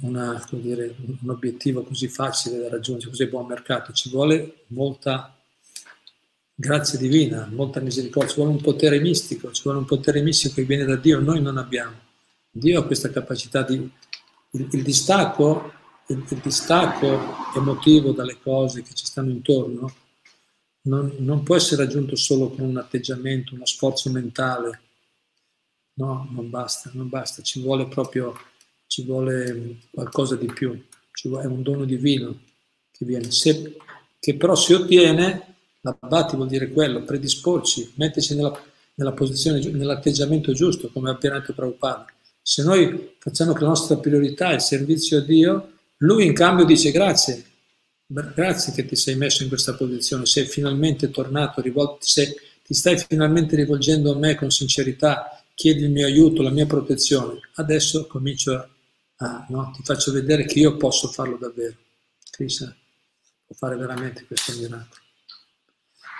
una, dire, un obiettivo così facile da raggiungere, così buon mercato. Ci vuole molta grazia divina, molta misericordia, ci vuole un potere mistico, ci vuole un potere mistico che viene da Dio, noi non abbiamo. Dio ha questa capacità di... Il, il distacco, il, il, distacco emotivo dalle cose che ci stanno intorno non, non può essere raggiunto solo con un atteggiamento, uno sforzo mentale. No, non basta, non basta, ci vuole proprio, ci vuole qualcosa di più, vuole, è un dono divino che viene, Se, che però si ottiene L'abbati vuol dire quello, predisporci, metterci nella, nella posizione, nell'atteggiamento giusto, come ha appena detto Prabhupada. Se noi facciamo che la nostra priorità è il servizio a Dio, lui in cambio dice grazie, grazie che ti sei messo in questa posizione, sei finalmente tornato, rivolto, sei, ti stai finalmente rivolgendo a me con sincerità, chiedi il mio aiuto, la mia protezione. Adesso comincio a, a no, ti faccio vedere che io posso farlo davvero. Krishna può fare veramente questo miracolo.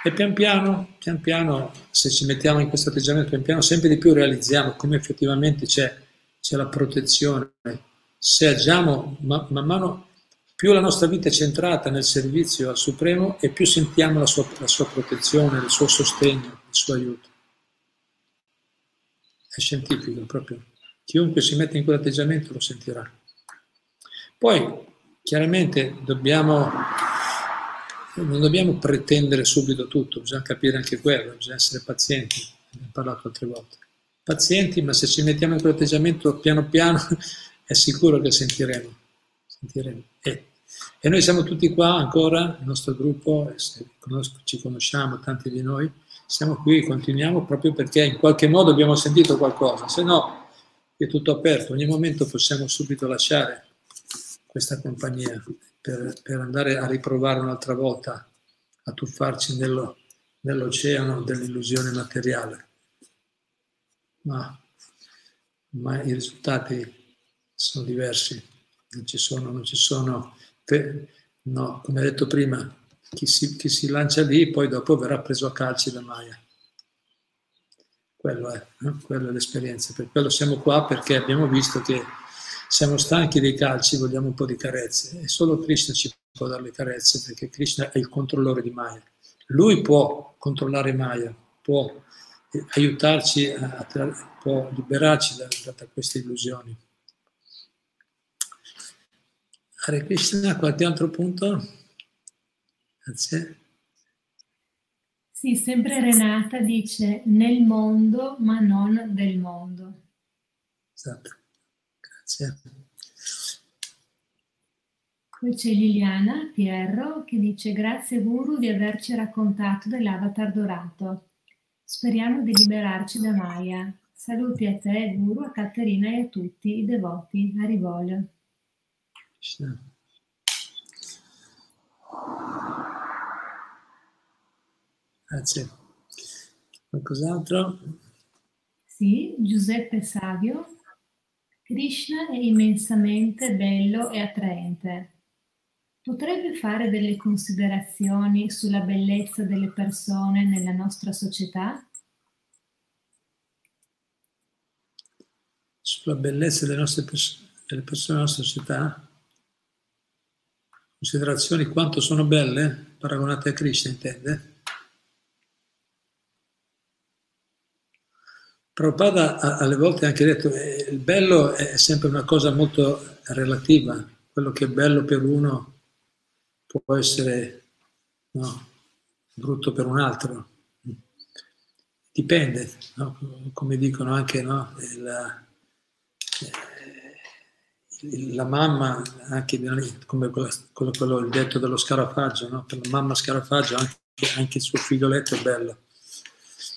E pian piano, pian piano, se ci mettiamo in questo atteggiamento, pian piano sempre di più realizziamo come effettivamente c'è, c'è la protezione. Se agiamo man, man mano, più la nostra vita è centrata nel servizio al Supremo e più sentiamo la sua, la sua protezione, il suo sostegno, il suo aiuto. È scientifico proprio. Chiunque si mette in quell'atteggiamento lo sentirà. Poi, chiaramente, dobbiamo non dobbiamo pretendere subito tutto, bisogna capire anche quello, bisogna essere pazienti, ne ho parlato altre volte. Pazienti, ma se ci mettiamo in quell'atteggiamento piano piano è sicuro che sentiremo. sentiremo. E, e, noi siamo tutti qua ancora, il nostro gruppo, ci conosciamo, tanti di noi, siamo qui, continuiamo proprio perché in qualche modo abbiamo sentito qualcosa, se no è tutto aperto, ogni momento possiamo subito lasciare questa compagnia per, per andare a riprovare un'altra volta a tuffarci nello, nell'oceano dell'illusione materiale. Ma, ma, i risultati sono diversi, non ci sono, non ci sono, no, come detto prima, chi si, chi si lancia lì poi dopo verrà preso a calci da Maya. Quello è, no? Quello è l'esperienza, per quello siamo qua perché abbiamo visto che siamo stanchi dei calci, vogliamo un po' di carezze e solo Krishna ci può dare le carezze perché Krishna è il controllore di Maya. Lui può controllare Maya, può aiutarci, a, a, può liberarci da, da queste illusioni. Hare Krishna, qualche altro punto? Grazie. Sì, sempre Renata dice nel mondo ma non del mondo. Esatto, grazie. Poi c'è Liliana Pierro che dice grazie Guru di averci raccontato dell'avatar dorato. Speriamo di liberarci da Maya. Saluti a te, Guru, a Caterina e a tutti i devoti. Arrivoglio. Sì. Grazie. Qualcos'altro? Sì, Giuseppe Savio. Krishna è immensamente bello e attraente. Potrebbe fare delle considerazioni sulla bellezza delle persone nella nostra società? Sulla bellezza delle, nostre pers- delle persone nella nostra società? Considerazioni quanto sono belle, paragonate a Krishna intende? Prabhupada alle volte ha anche detto che eh, il bello è sempre una cosa molto relativa, quello che è bello per uno può essere no, brutto per un altro. Dipende, no? come dicono anche no? la, la, mamma, anche come quello, quello, il detto dello scarafaggio, per la mamma scarafaggio anche, anche il suo figlioletto è bello.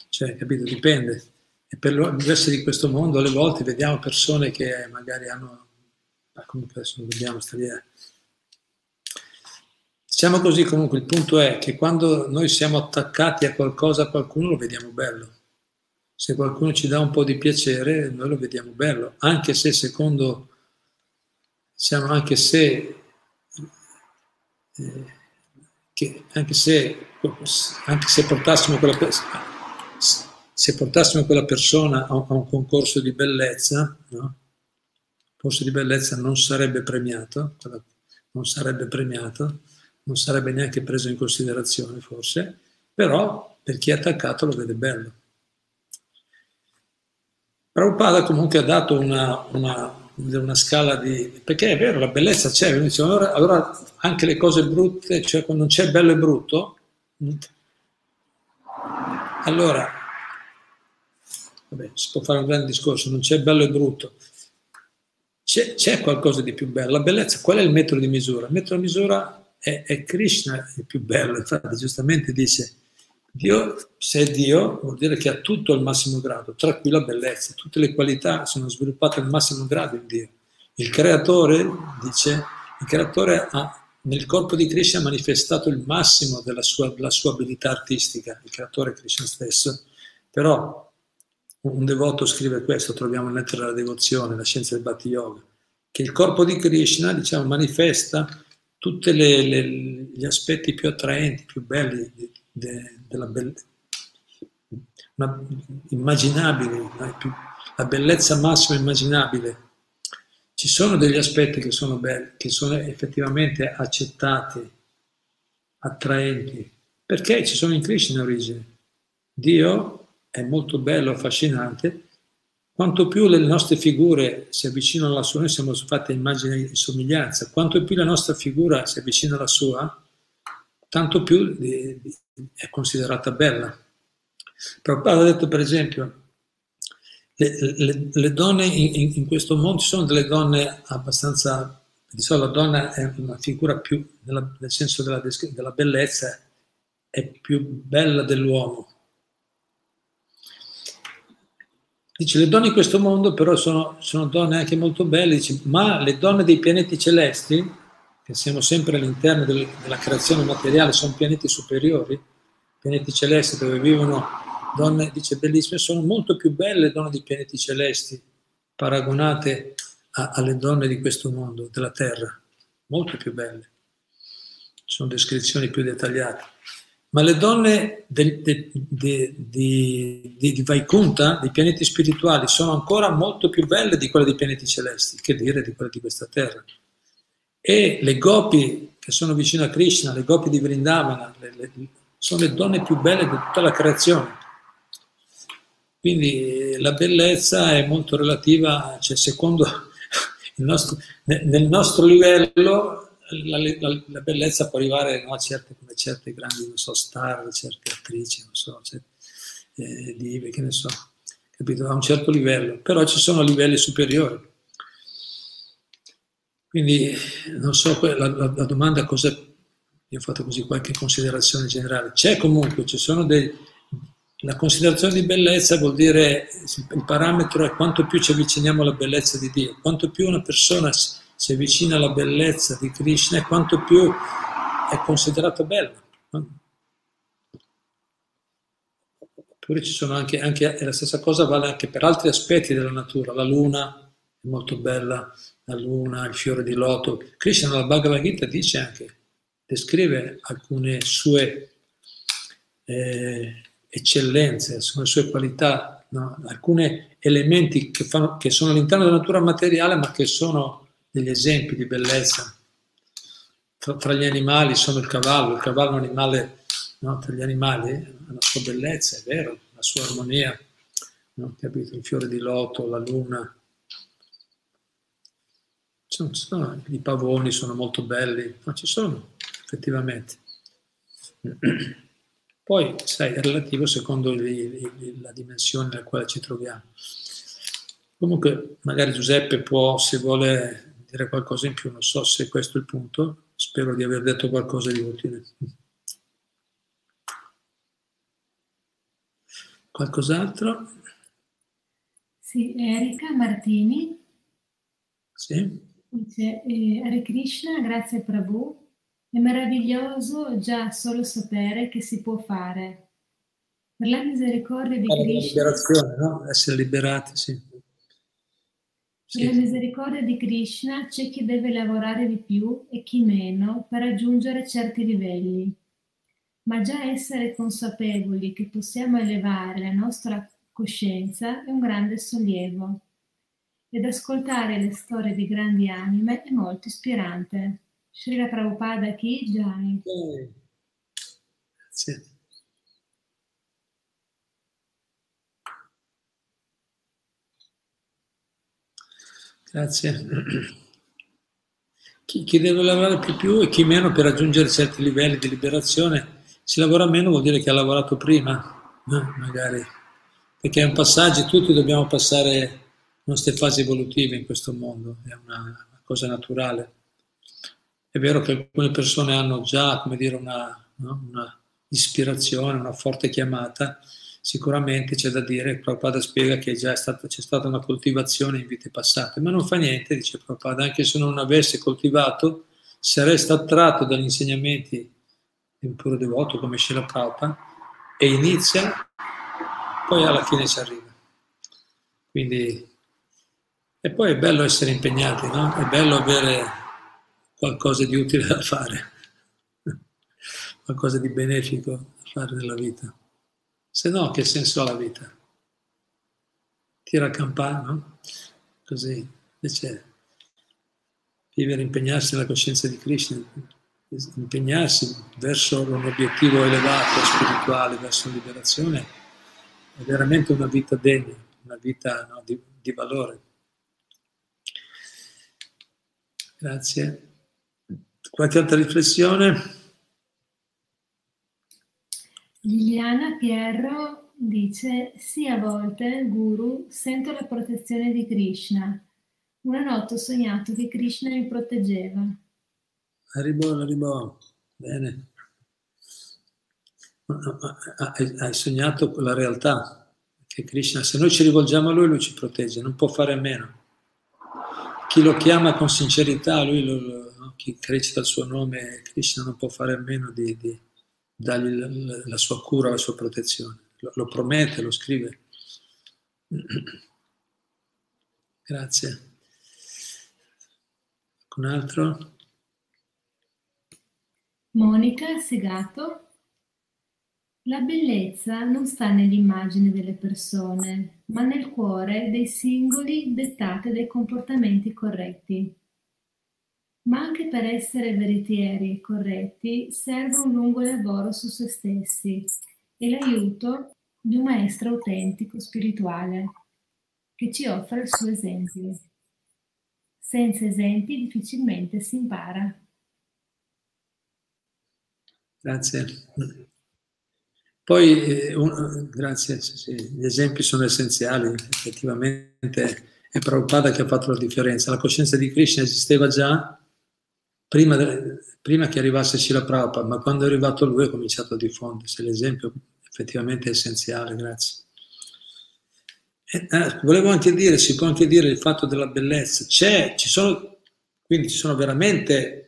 Cioè, capito? Dipende e per l'universo di questo mondo alle volte vediamo persone che magari hanno, comunque adesso non vediamo sta via. Diciamo così comunque, il punto è che quando noi siamo attaccati a qualcosa, a qualcuno lo vediamo bello. Se qualcuno ci dà un po' di piacere, noi lo vediamo bello, anche se secondo, diciamo, anche se, eh, che, anche se, anche se portassimo quella persona se portassimo quella persona a un concorso di bellezza, no? il di bellezza non sarebbe premiato, non sarebbe premiato, non sarebbe neanche preso in considerazione forse, però per chi è attaccato lo vede bello. Prabhupada comunque ha dato una, una, una, scala di... perché è vero, la bellezza c'è, allora, allora anche le cose brutte, cioè quando non c'è bello e brutto, allora Vabbè, si può fare un grande discorso, non c'è bello e brutto. C'è, c'è, qualcosa di più bello. La bellezza, qual è il metro di misura? Il metro di misura è, è Krishna il più bello. Infatti, giustamente dice, Dio, se è Dio, vuol dire che ha tutto al massimo grado, tra cui la bellezza. Tutte le qualità sono sviluppate al massimo grado in Dio. Il creatore, dice, il creatore ha nel corpo di Krishna manifestato il massimo della sua, della sua abilità artistica, il creatore Krishna stesso, però un devoto scrive questo, troviamo nel lettera della devozione, la scienza del Bhakti Yoga, che il corpo di Krishna diciamo, manifesta tutti gli aspetti più attraenti, più belli de, de, della bellezza, immaginabili, la bellezza massima immaginabile. Ci sono degli aspetti che sono belli, che sono effettivamente accettati, attraenti, perché ci sono in Krishna in origine. Dio è molto bello, affascinante, quanto più le nostre figure si avvicinano alla sua, noi siamo fatti a immagine e somiglianza, quanto più la nostra figura si avvicina alla sua, tanto più è considerata bella. Prabhupada ha detto per esempio, le, le, le donne in, in, questo mondo sono delle donne abbastanza, di solito la donna è una figura più, nella, nel senso della, della bellezza, è più bella dell'uomo, Dice, le donne in questo mondo però sono, sono donne anche molto belle, dice, ma le donne dei pianeti celesti, che siamo sempre all'interno del, della creazione materiale, sono pianeti superiori, pianeti celesti dove vivono donne, dice, bellissime, sono molto più belle le donne dei pianeti celesti, paragonate a, alle donne di questo mondo, della Terra, molto più belle. Ci sono descrizioni più dettagliate. Ma le donne de, de, de, di, di Vaikunta, dei pianeti spirituali, sono ancora molto più belle di quelle dei pianeti celesti, che dire di quelle di questa terra. E le gopi che sono vicino a Krishna, le gopi di Vrindavana, le, le, sono le donne più belle di tutta la creazione. Quindi la bellezza è molto relativa, cioè secondo il nostro, nel nostro livello la, la, la, bellezza può arrivare no, a certe, come certe grandi, so, star, certe attrici, non so, certe, eh, dive, che ne so, capito? A un certo livello, però ci sono livelli superiori. Quindi, non so, la, la, la domanda cosa, io ho fatto così qualche considerazione generale, c'è comunque, ci sono dei, la considerazione di bellezza vuol dire, il parametro è quanto più ci avviciniamo alla bellezza di Dio, quanto più una persona si avvicina alla bellezza di Krishna e quanto più è considerato bello. Oppure ci sono anche, anche, la stessa cosa vale anche per altri aspetti della natura, la luna è molto bella, la luna, il fiore di loto. Krishna nella Bhagavad Gita dice anche, descrive alcune sue eh, eccellenze, le sue qualità, no? alcuni elementi che, fanno, che sono all'interno della natura materiale ma che sono degli esempi di bellezza. Tra, gli animali sono il cavallo, il cavallo è un animale, no? tra gli animali ha la sua bellezza, è vero, la sua armonia, no? capito? Il fiore di loto, la luna. Sono, sono, I pavoni sono molto belli, ma ci sono effettivamente. Poi, sai, è relativo secondo la dimensione nella quale ci troviamo. Comunque, magari Giuseppe può, se vuole dire qualcosa in più, non so se questo è il punto, spero di aver detto qualcosa di utile. Qualcos'altro? Sì, Erika Martini. Sì. Dice, eh, Hare Krishna, grazie Prabhu, è meraviglioso già solo sapere che si può fare. Per la misericordia di Krishna... Liberazione, no? Essere liberati. Sì. Per la misericordia di Krishna c'è chi deve lavorare di più e chi meno per raggiungere certi livelli. Ma già essere consapevoli che possiamo elevare la nostra coscienza è un grande sollievo. Ed ascoltare le storie di grandi anime è molto ispirante. Srila Prabhupada Ki Jai. Grazie. Grazie. Chi, chi, deve lavorare più, più e chi meno per raggiungere certi livelli di liberazione, si lavora meno vuol dire che ha lavorato prima, no? magari, perché è un passaggio, tutti dobbiamo passare nostre fasi evolutive in questo mondo, è una, una cosa naturale. È vero che alcune persone hanno già, come dire, una, no? una ispirazione, una forte chiamata, sicuramente c'è da dire, Prabhupada spiega che già stata, c'è stata una coltivazione in vite passate, ma non fa niente, dice Prabhupada, anche se non avesse coltivato, se resta attratto dagli insegnamenti di un puro devoto come Shila Prabhupada e inizia, poi alla fine ci arriva. Quindi, e poi è bello essere impegnati, no? È bello avere qualcosa di utile da fare, qualcosa di benefico da fare nella vita. Se no, che senso ha la vita? Tira a campare, no? Così, invece vivere, impegnarsi nella coscienza di Krishna, impegnarsi verso un obiettivo elevato, spirituale, verso la liberazione, è veramente una vita degna, una vita no, di, di valore. Grazie. Qualche altra riflessione? Liliana Pierro dice: Sì, a volte, Guru, sento la protezione di Krishna. Una notte ho sognato che Krishna mi proteggeva. Arrivo, arrivo. Bene. Hai sognato la realtà, che Krishna, se noi ci rivolgiamo a lui, lui ci protegge, non può fare a meno. Chi lo chiama con sincerità, lui lo, lo, chi recita il suo nome, Krishna non può fare a meno di, di dargli la, la, sua cura, la sua protezione. Lo, lo promette, lo scrive. Grazie. Un altro? Monica Segato la bellezza non sta nell'immagine delle persone, ma nel cuore dei singoli dettate dai comportamenti corretti. Ma anche per essere veritieri e corretti serve un lungo lavoro su se stessi e l'aiuto di un maestro autentico spirituale che ci offre il suo esempio. Senza esempi difficilmente si impara. Grazie. Poi, eh, un, grazie, sì, sì, gli esempi sono essenziali, effettivamente è Prabhupada che ha fatto la differenza. La coscienza di Krishna esisteva già prima, prima che arrivasse Srila Prabhupada, ma quando è arrivato lui è cominciato a diffondersi. L'esempio effettivamente è essenziale, grazie. E, eh, volevo anche dire, si può anche dire il fatto della bellezza. C'è, ci sono, quindi ci sono veramente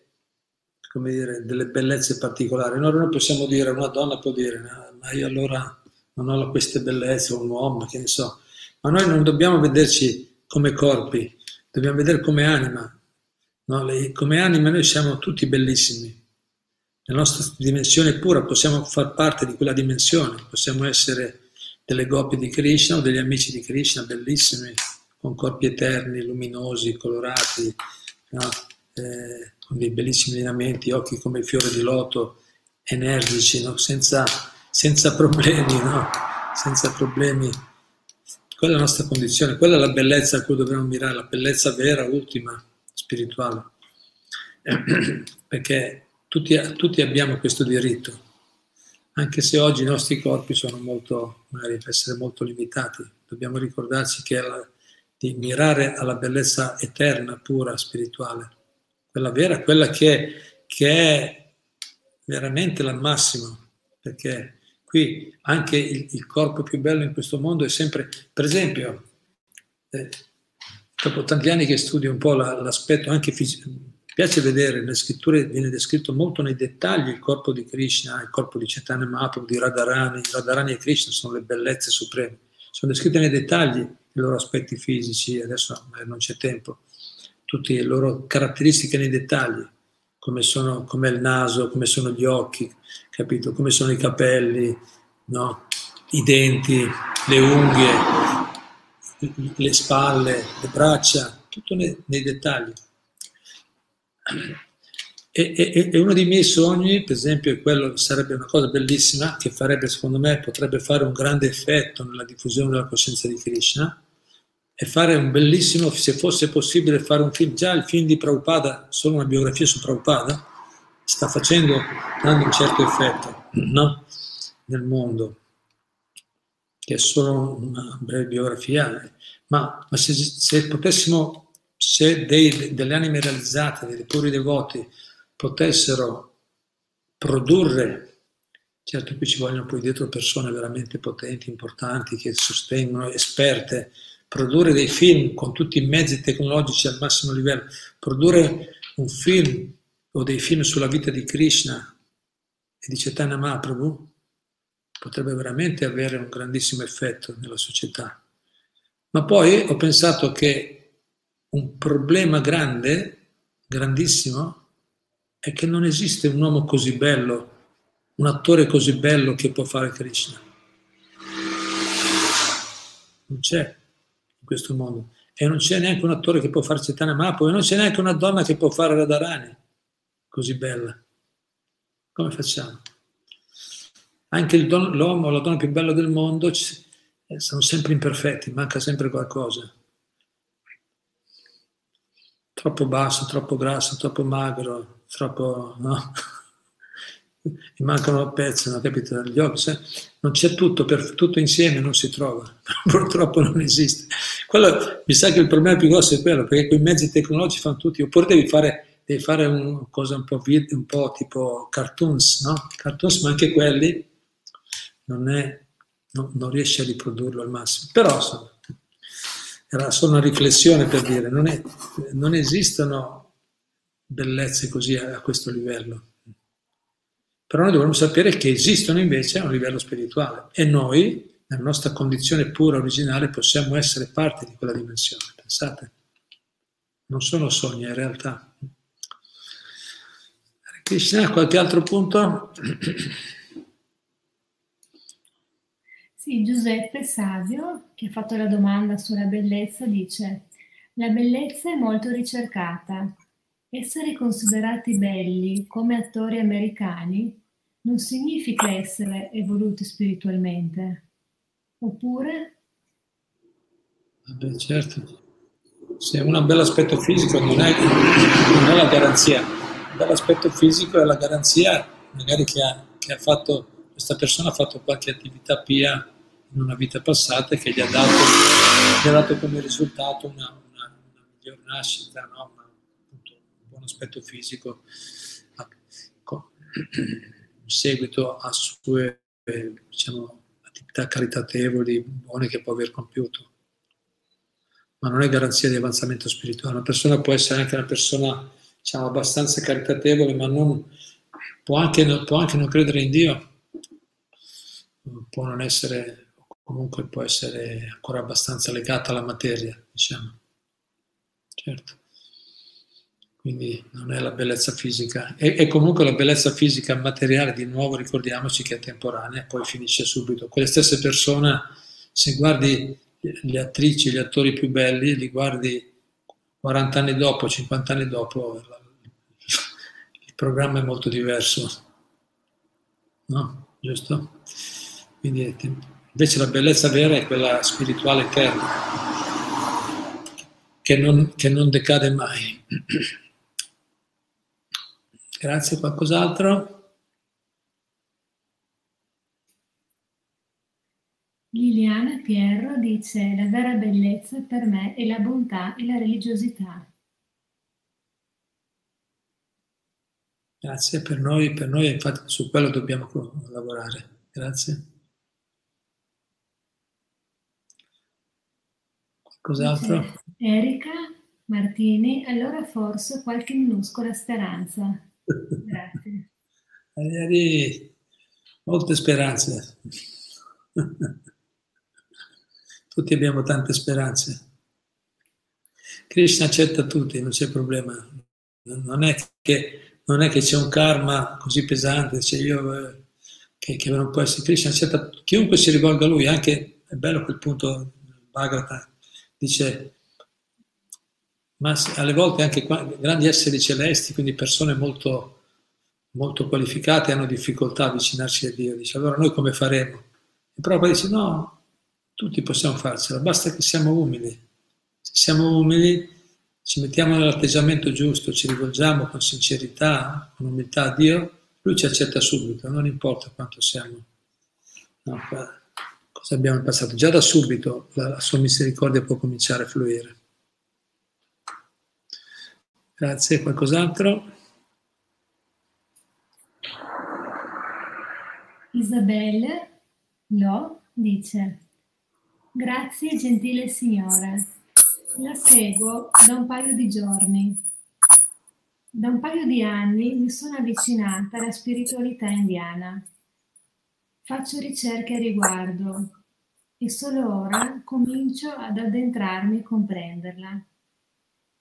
come dire, delle bellezze particolari. Noi non possiamo dire, una donna può dire, ma io allora non ho queste bellezze, un uomo, che ne so. Ma noi non dobbiamo vederci come corpi, dobbiamo vedere come anima. No? come anima noi siamo tutti bellissimi. La nostra dimensione pura possiamo far parte di quella dimensione, possiamo essere delle goppie di Krishna o degli amici di Krishna bellissimi, con corpi eterni, luminosi, colorati. No? Eh, con dei bellissimi lineamenti, occhi come fiore di loto, energici, no? senza, senza, problemi, no? senza problemi. Quella è la nostra condizione, quella è la bellezza a cui dobbiamo mirare, la bellezza vera, ultima, spirituale. Perché tutti, tutti abbiamo questo diritto, anche se oggi i nostri corpi sono molto, magari per essere molto limitati, dobbiamo ricordarci che la, di mirare alla bellezza eterna, pura, spirituale quella vera, quella che, che è veramente la massima, perché qui anche il, il, corpo più bello in questo mondo è sempre, per esempio, eh, dopo tanti anni che studio un po' la, l'aspetto anche fisico, piace vedere, nelle scritture viene descritto molto nei dettagli il corpo di Krishna, il corpo di Chaitanya Mahaprabhu, di Radharani, Radharani e Krishna sono le bellezze supreme, sono descritte nei dettagli i loro aspetti fisici, adesso non c'è tempo, tutte le loro caratteristiche nei dettagli, come, sono, come il naso, come sono gli occhi, capito? come sono i capelli, no? i denti, le unghie, le spalle, le braccia, tutto nei, nei dettagli. E, e, e, uno dei miei sogni, per esempio, è quello, sarebbe una cosa bellissima che farebbe, secondo me, potrebbe fare un grande effetto nella diffusione della coscienza di Krishna, e fare un bellissimo, se fosse possibile fare un film, già il film di Prabhupada, solo una biografia su Prabhupada, sta facendo, dando un certo effetto no? nel mondo, che è solo una breve biografia, ma, ma se, se, potessimo, se dei, delle anime realizzate, dei puri devoti, potessero produrre, certo qui ci vogliono poi dietro persone veramente potenti, importanti, che sostengono, esperte, produrre dei film con tutti i mezzi tecnologici al massimo livello, produrre un film o dei film sulla vita di Krishna e di Chaitanya Mahaprabhu potrebbe veramente avere un grandissimo effetto nella società. Ma poi ho pensato che un problema grande, grandissimo, è che non esiste un uomo così bello, un attore così bello che può fare Krishna. Non c'è questo mondo. E non c'è neanche un attore che può fare Cetana Mapo, e non c'è neanche una donna che può fare Radharani, così bella. Come facciamo? Anche don, l'uomo, la donna più bella del mondo, eh, sono sempre imperfetti, manca sempre qualcosa. Troppo basso, troppo grasso, troppo magro, troppo... No? mi mancano pezzi, non capito? Gli occhi, non c'è tutto, per, tutto insieme non si trova, purtroppo non esiste. Quello, mi sa che il problema più grosso è quello, perché quei mezzi tecnologici fanno tutti, oppure devi fare, devi fare una cosa un po', un po' tipo cartoons, no? Cartoons, ma anche quelli non è, no, non riesce a riprodurlo al massimo. Però insomma, era solo una riflessione per dire, non, è, non esistono bellezze così a, a questo livello. Però noi dovremmo sapere che esistono invece a un livello spirituale e noi, nella nostra condizione pura, originale, possiamo essere parte di quella dimensione. Pensate, non sono sogni, è realtà. Krishna, qualche altro punto? Sì, Giuseppe Savio, che ha fatto la domanda sulla bellezza, dice la bellezza è molto ricercata. Essere considerati belli come attori americani non significa essere evoluti spiritualmente. Oppure? Vabbè, certo. Se un bel aspetto fisico non è, non è la garanzia. Un bel aspetto fisico è la garanzia magari che ha, che ha fatto, questa persona ha fatto qualche attività pia in una vita passata che gli ha dato, gli ha dato come risultato una, una, una miglior nascita, no? appunto, un buon aspetto fisico in seguito a sue diciamo, attività caritatevoli, buone che può aver compiuto. Ma non è garanzia di avanzamento spirituale. Una persona può essere anche una persona diciamo, abbastanza caritatevole, ma non, può, anche, può anche non credere in Dio, può non essere comunque può essere ancora abbastanza legata alla materia, diciamo. Certo. Quindi non è la bellezza fisica. E, e, comunque la bellezza fisica materiale, di nuovo ricordiamoci che è temporanea, poi finisce subito. Quelle stesse persone, se guardi le attrici, gli attori più belli, li guardi 40 anni dopo, 50 anni dopo, il programma è molto diverso. No? Giusto? Quindi. Invece la bellezza vera è quella spirituale eterna, che non, che non decade mai. Grazie, qualcos'altro? Liliana Pierro dice la vera bellezza per me è la bontà e la religiosità. Grazie, per noi, per noi infatti su quello dobbiamo lavorare. Grazie. Cos'altro? Erika Martini, allora forse qualche minuscola speranza. Grazie. Magari molte speranze. Tutti abbiamo tante speranze. Krishna accetta tutti, non c'è problema. Non è che, non è che c'è un karma così pesante, cioè io, eh, che, che, non può essere. Krishna accetta chiunque si rivolga a lui, anche è bello quel punto Bhagavatam dice, ma alle volte anche grandi esseri celesti, quindi persone molto, molto qualificate, hanno difficoltà a avvicinarsi a Dio. Dice, allora noi come faremo? E Prabhupada dice, no, tutti possiamo farcela, basta che siamo umili. Se siamo umili, ci mettiamo nell'atteggiamento giusto, ci rivolgiamo con sincerità, con umiltà a Dio, Lui ci accetta subito, non importa quanto siamo. No, cosa abbiamo passato. Già da subito la sua misericordia può cominciare a fluire. Grazie, qualcos'altro? Isabelle Lo dice Grazie gentile signore, la seguo da un paio di giorni. Da un paio di anni mi sono avvicinata alla spiritualità indiana Faccio ricerche a riguardo e solo ora comincio ad addentrarmi e comprenderla.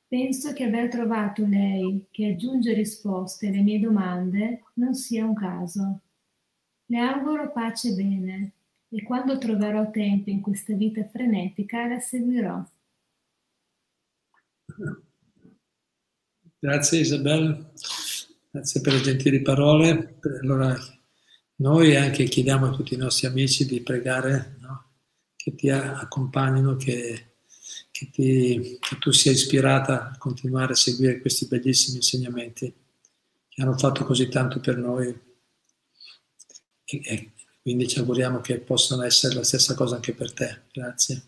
Penso che aver trovato lei che aggiunge risposte alle mie domande non sia un caso. Le auguro pace e bene e quando troverò tempo in questa vita frenetica la seguirò. Grazie Isabella, grazie per le gentili parole. Allora noi anche chiediamo a tutti i nostri amici di pregare no? che ti accompagnino, che, che, ti, che, tu sia ispirata a continuare a seguire questi bellissimi insegnamenti che hanno fatto così tanto per noi e, e quindi ci auguriamo che possano essere la stessa cosa anche per te. Grazie.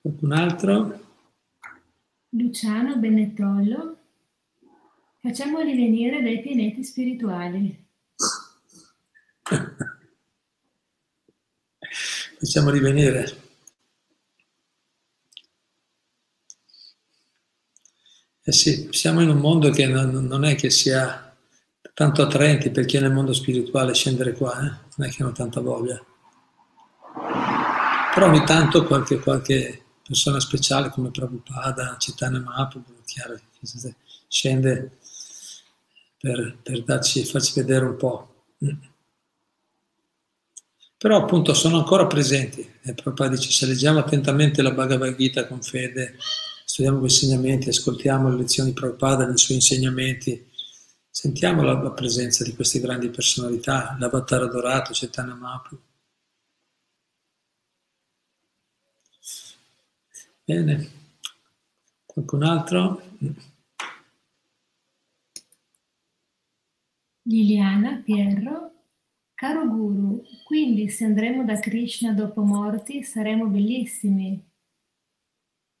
Qualcun altro? Luciano Benettollo Facciamoli venire dai pianeti spirituali. Facciamoli venire. Eh sì, siamo in un mondo che non, non è che sia tanto attraenti per chi è nel mondo spirituale scendere qua, eh? non è che hanno tanta voglia. Però ogni tanto qualche, qualche persona speciale come Prabhupada, Chaitanya Mahaprabhu, chiaro, scende per, per darci, farci vedere un po'. Però appunto sono ancora presenti. E Prabhupada dice, se leggiamo attentamente la Bhagavad Gita con fede, studiamo questi insegnamenti, ascoltiamo le lezioni di Prabhupada nei suoi insegnamenti, sentiamo la, la presenza di queste grandi personalità, l'avatar adorato, Chaitanya Mahaprabhu. Bene, qualcun altro? Liliana, Pierro, caro Guru, quindi se andremo da Krishna dopo morti saremo bellissimi.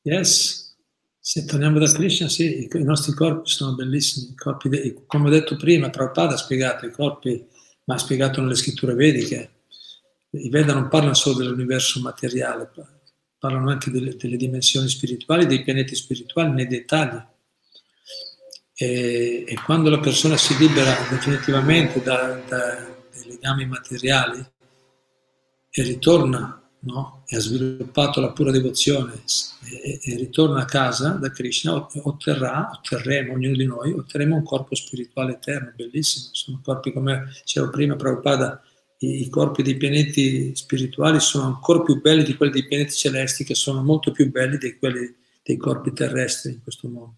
Yes, se torniamo da Krishna, sì, i nostri corpi sono bellissimi, dei, come ho detto prima, Prabhupada ha spiegato i corpi, ma ha spiegato nelle scritture vediche. I Veda non parlano solo dell'universo materiale, parlano anche delle, delle dimensioni spirituali, dei pianeti spirituali nei dettagli. E, e quando la persona si libera definitivamente da, da, legami materiali e ritorna no? e ha sviluppato la pura devozione e, e, ritorna a casa da Krishna, otterrà, otterremo, ognuno di noi, otterremo un corpo spirituale eterno, bellissimo. Sono corpi, come dicevo prima, Prabhupada, i, i corpi dei pianeti spirituali sono ancora più belli di quelli dei pianeti celesti, che sono molto più belli di quelli dei corpi terrestri in questo mondo.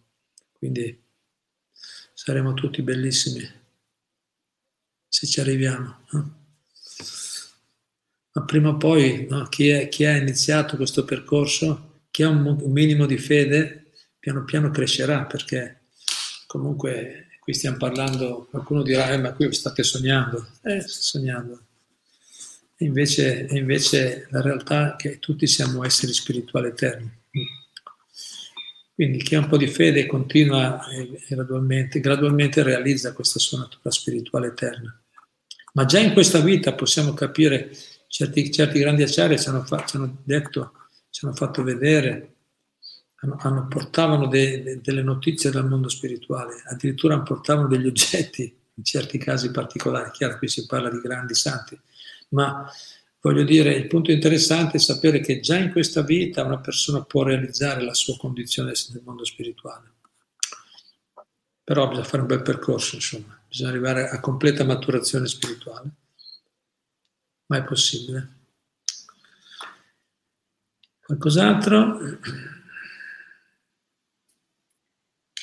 Quindi saremo tutti bellissimi se ci arriviamo. No? ma prima o poi no, chi, è, chi, ha iniziato questo percorso, chi ha un, un, minimo di fede, piano piano crescerà, perché comunque qui stiamo parlando, qualcuno dirà, eh, ma qui state sognando, eh, sognando. E invece, e invece la realtà è che tutti siamo esseri spirituali eterni. Quindi chi ha un po' di fede continua e gradualmente, gradualmente realizza questa sua natura spirituale eterna. Ma già in questa vita possiamo capire certi, certi grandi acciari ci hanno, ci hanno, detto, ci hanno fatto vedere, hanno, hanno portavano de, de, delle notizie dal mondo spirituale, addirittura portavano degli oggetti, in certi casi particolari, chiaro qui si parla di grandi santi, ma voglio dire, il punto interessante è sapere che già in questa vita una persona può realizzare la sua condizione nel mondo spirituale. Però bisogna fare un bel percorso, insomma, bisogna arrivare a completa maturazione spirituale ma è possibile. Qualcos'altro?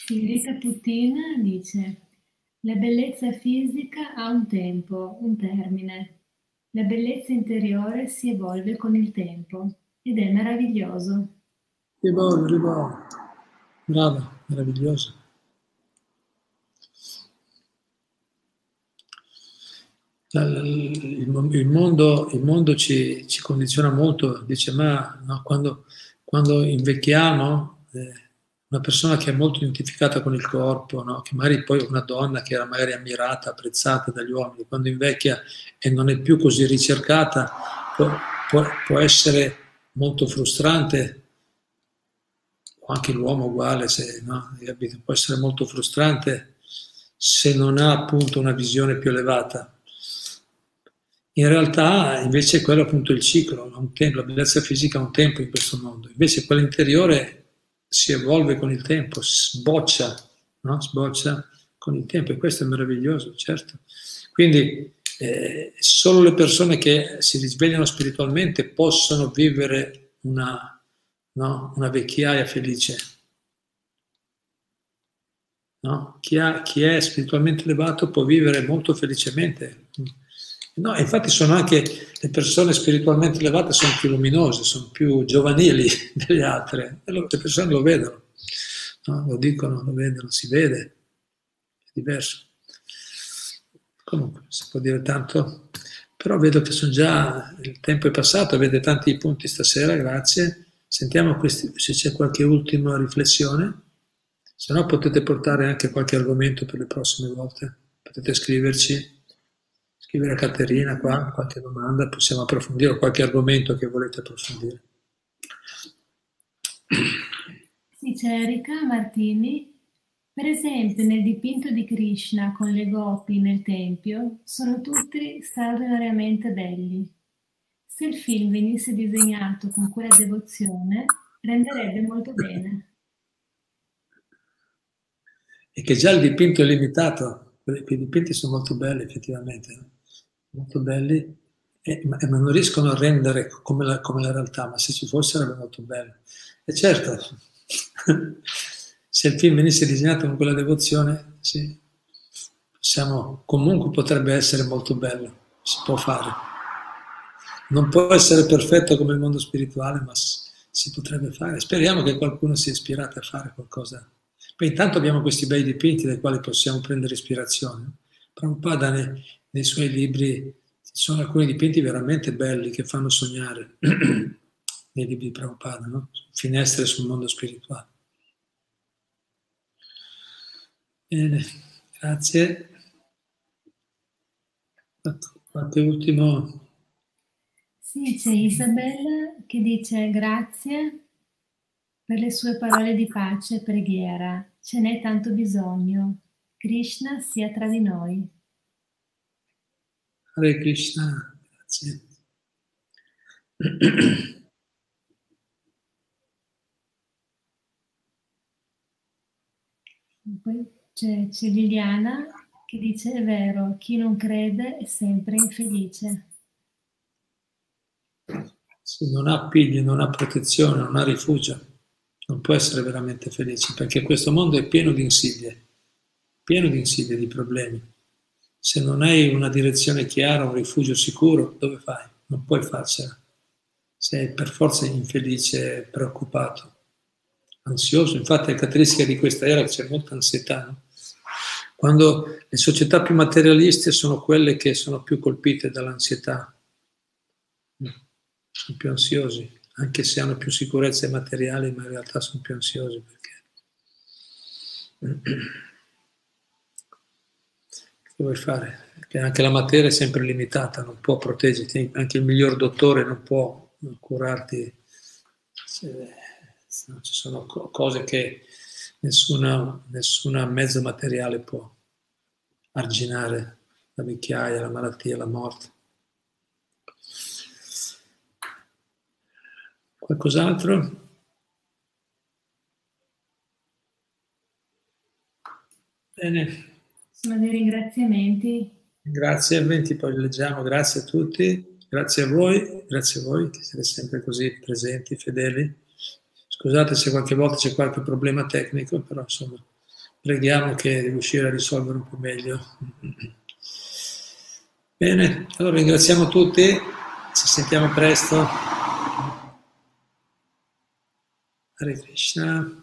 Rita Putin dice, la bellezza fisica ha un tempo, un termine. La bellezza interiore si evolve con il tempo ed è meraviglioso. Evolve, evolve. Brava, meraviglioso. Il, mondo, il mondo ci, ci, condiziona molto, dice ma no, quando, quando, invecchiamo, eh, una persona che è molto identificata con il corpo, no, che magari poi una donna che era magari ammirata, apprezzata dagli uomini, quando invecchia e non è più così ricercata, può, può, può essere molto frustrante, o anche l'uomo uguale, se, no, può essere molto frustrante se non ha appunto una visione più elevata in realtà invece quello è appunto il ciclo, tempo, la bellezza fisica ha un tempo in questo mondo, invece quella interiore si evolve con il tempo, sboccia, no? sboccia con il tempo e questo è meraviglioso, certo. Quindi eh, solo le persone che si risvegliano spiritualmente possono vivere una, no? una vecchiaia felice. No? Chi, ha, chi è spiritualmente elevato può vivere molto felicemente No, infatti sono anche le persone spiritualmente elevate sono più luminose, sono più giovanili delle altre, le persone lo vedono, no? lo dicono, lo vedono, si vede, è diverso. Comunque, si può dire tanto, però vedo che sono già, il tempo è passato, avete tanti punti stasera, grazie. Sentiamo questi, se c'è qualche ultima riflessione. Se no potete portare anche qualche argomento per le prossime volte, potete scriverci, scrivere a Caterina qua qualche domanda, possiamo approfondire qualche argomento che volete approfondire. Sì, c'è Erika Martini. Per esempio, nel dipinto di Krishna con le gopi nel tempio sono tutti straordinariamente belli. Se il film venisse disegnato con quella devozione, renderebbe molto bene. E che già il dipinto è limitato, quei dipinti sono molto belli effettivamente, molto belli, e, ma, non riescono a rendere come la, come la realtà, ma se ci fosse sarebbe molto bello. E certo, se il film venisse disegnato con quella devozione, sì, possiamo, comunque potrebbe essere molto bello, si può fare. Non può essere perfetto come il mondo spirituale, ma si potrebbe fare. Speriamo che qualcuno sia ispirato a fare qualcosa. Poi intanto abbiamo questi bei dipinti dai quali possiamo prendere ispirazione. Prabhupada nei, nei suoi libri ci sono alcuni dipinti veramente belli che fanno sognare nei libri di Prabhupada, no? finestre sul mondo spirituale. Bene, grazie. Qualche ultimo... Sì, c'è Isabella che dice grazie per le sue parole di pace e preghiera. Ce n'è tanto bisogno. Krishna sia tra di noi. Hare Krishna, grazie. Poi c'è, c'è Liliana che dice è vero, chi non crede è sempre infelice. Se non ha figli, non ha protezione, non ha rifugio, non può essere veramente felice, perché questo mondo è pieno di insidie, pieno di insidie, di problemi. Se non hai una direzione chiara, un rifugio sicuro, dove fai? Non puoi farcela. Sei per forza infelice, preoccupato ansioso. Infatti la caratteristica di questa era c'è molta ansietà. No? Quando le società più materialiste sono quelle che sono più colpite dall'ansietà, sono più ansiosi, anche se hanno più sicurezze materiali, ma in realtà sono più ansiosi perché... Che vuoi fare? Perché anche la materia è sempre limitata, non può proteggerti, anche il miglior dottore non può curarti. Se ci sono cose che nessuna, nessuna mezzo materiale può arginare, la vecchiaia, la malattia, la morte. Qualcos'altro? Bene. Sono dei ringraziamenti. Grazie, eventi poi leggiamo, grazie a tutti, grazie a voi, grazie a voi che siete sempre così presenti, fedeli. Scusate se qualche volta c'è qualche problema tecnico, però insomma preghiamo che riuscire a risolvere un po' meglio. Bene, allora ringraziamo tutti, ci sentiamo presto. Hare Krishna.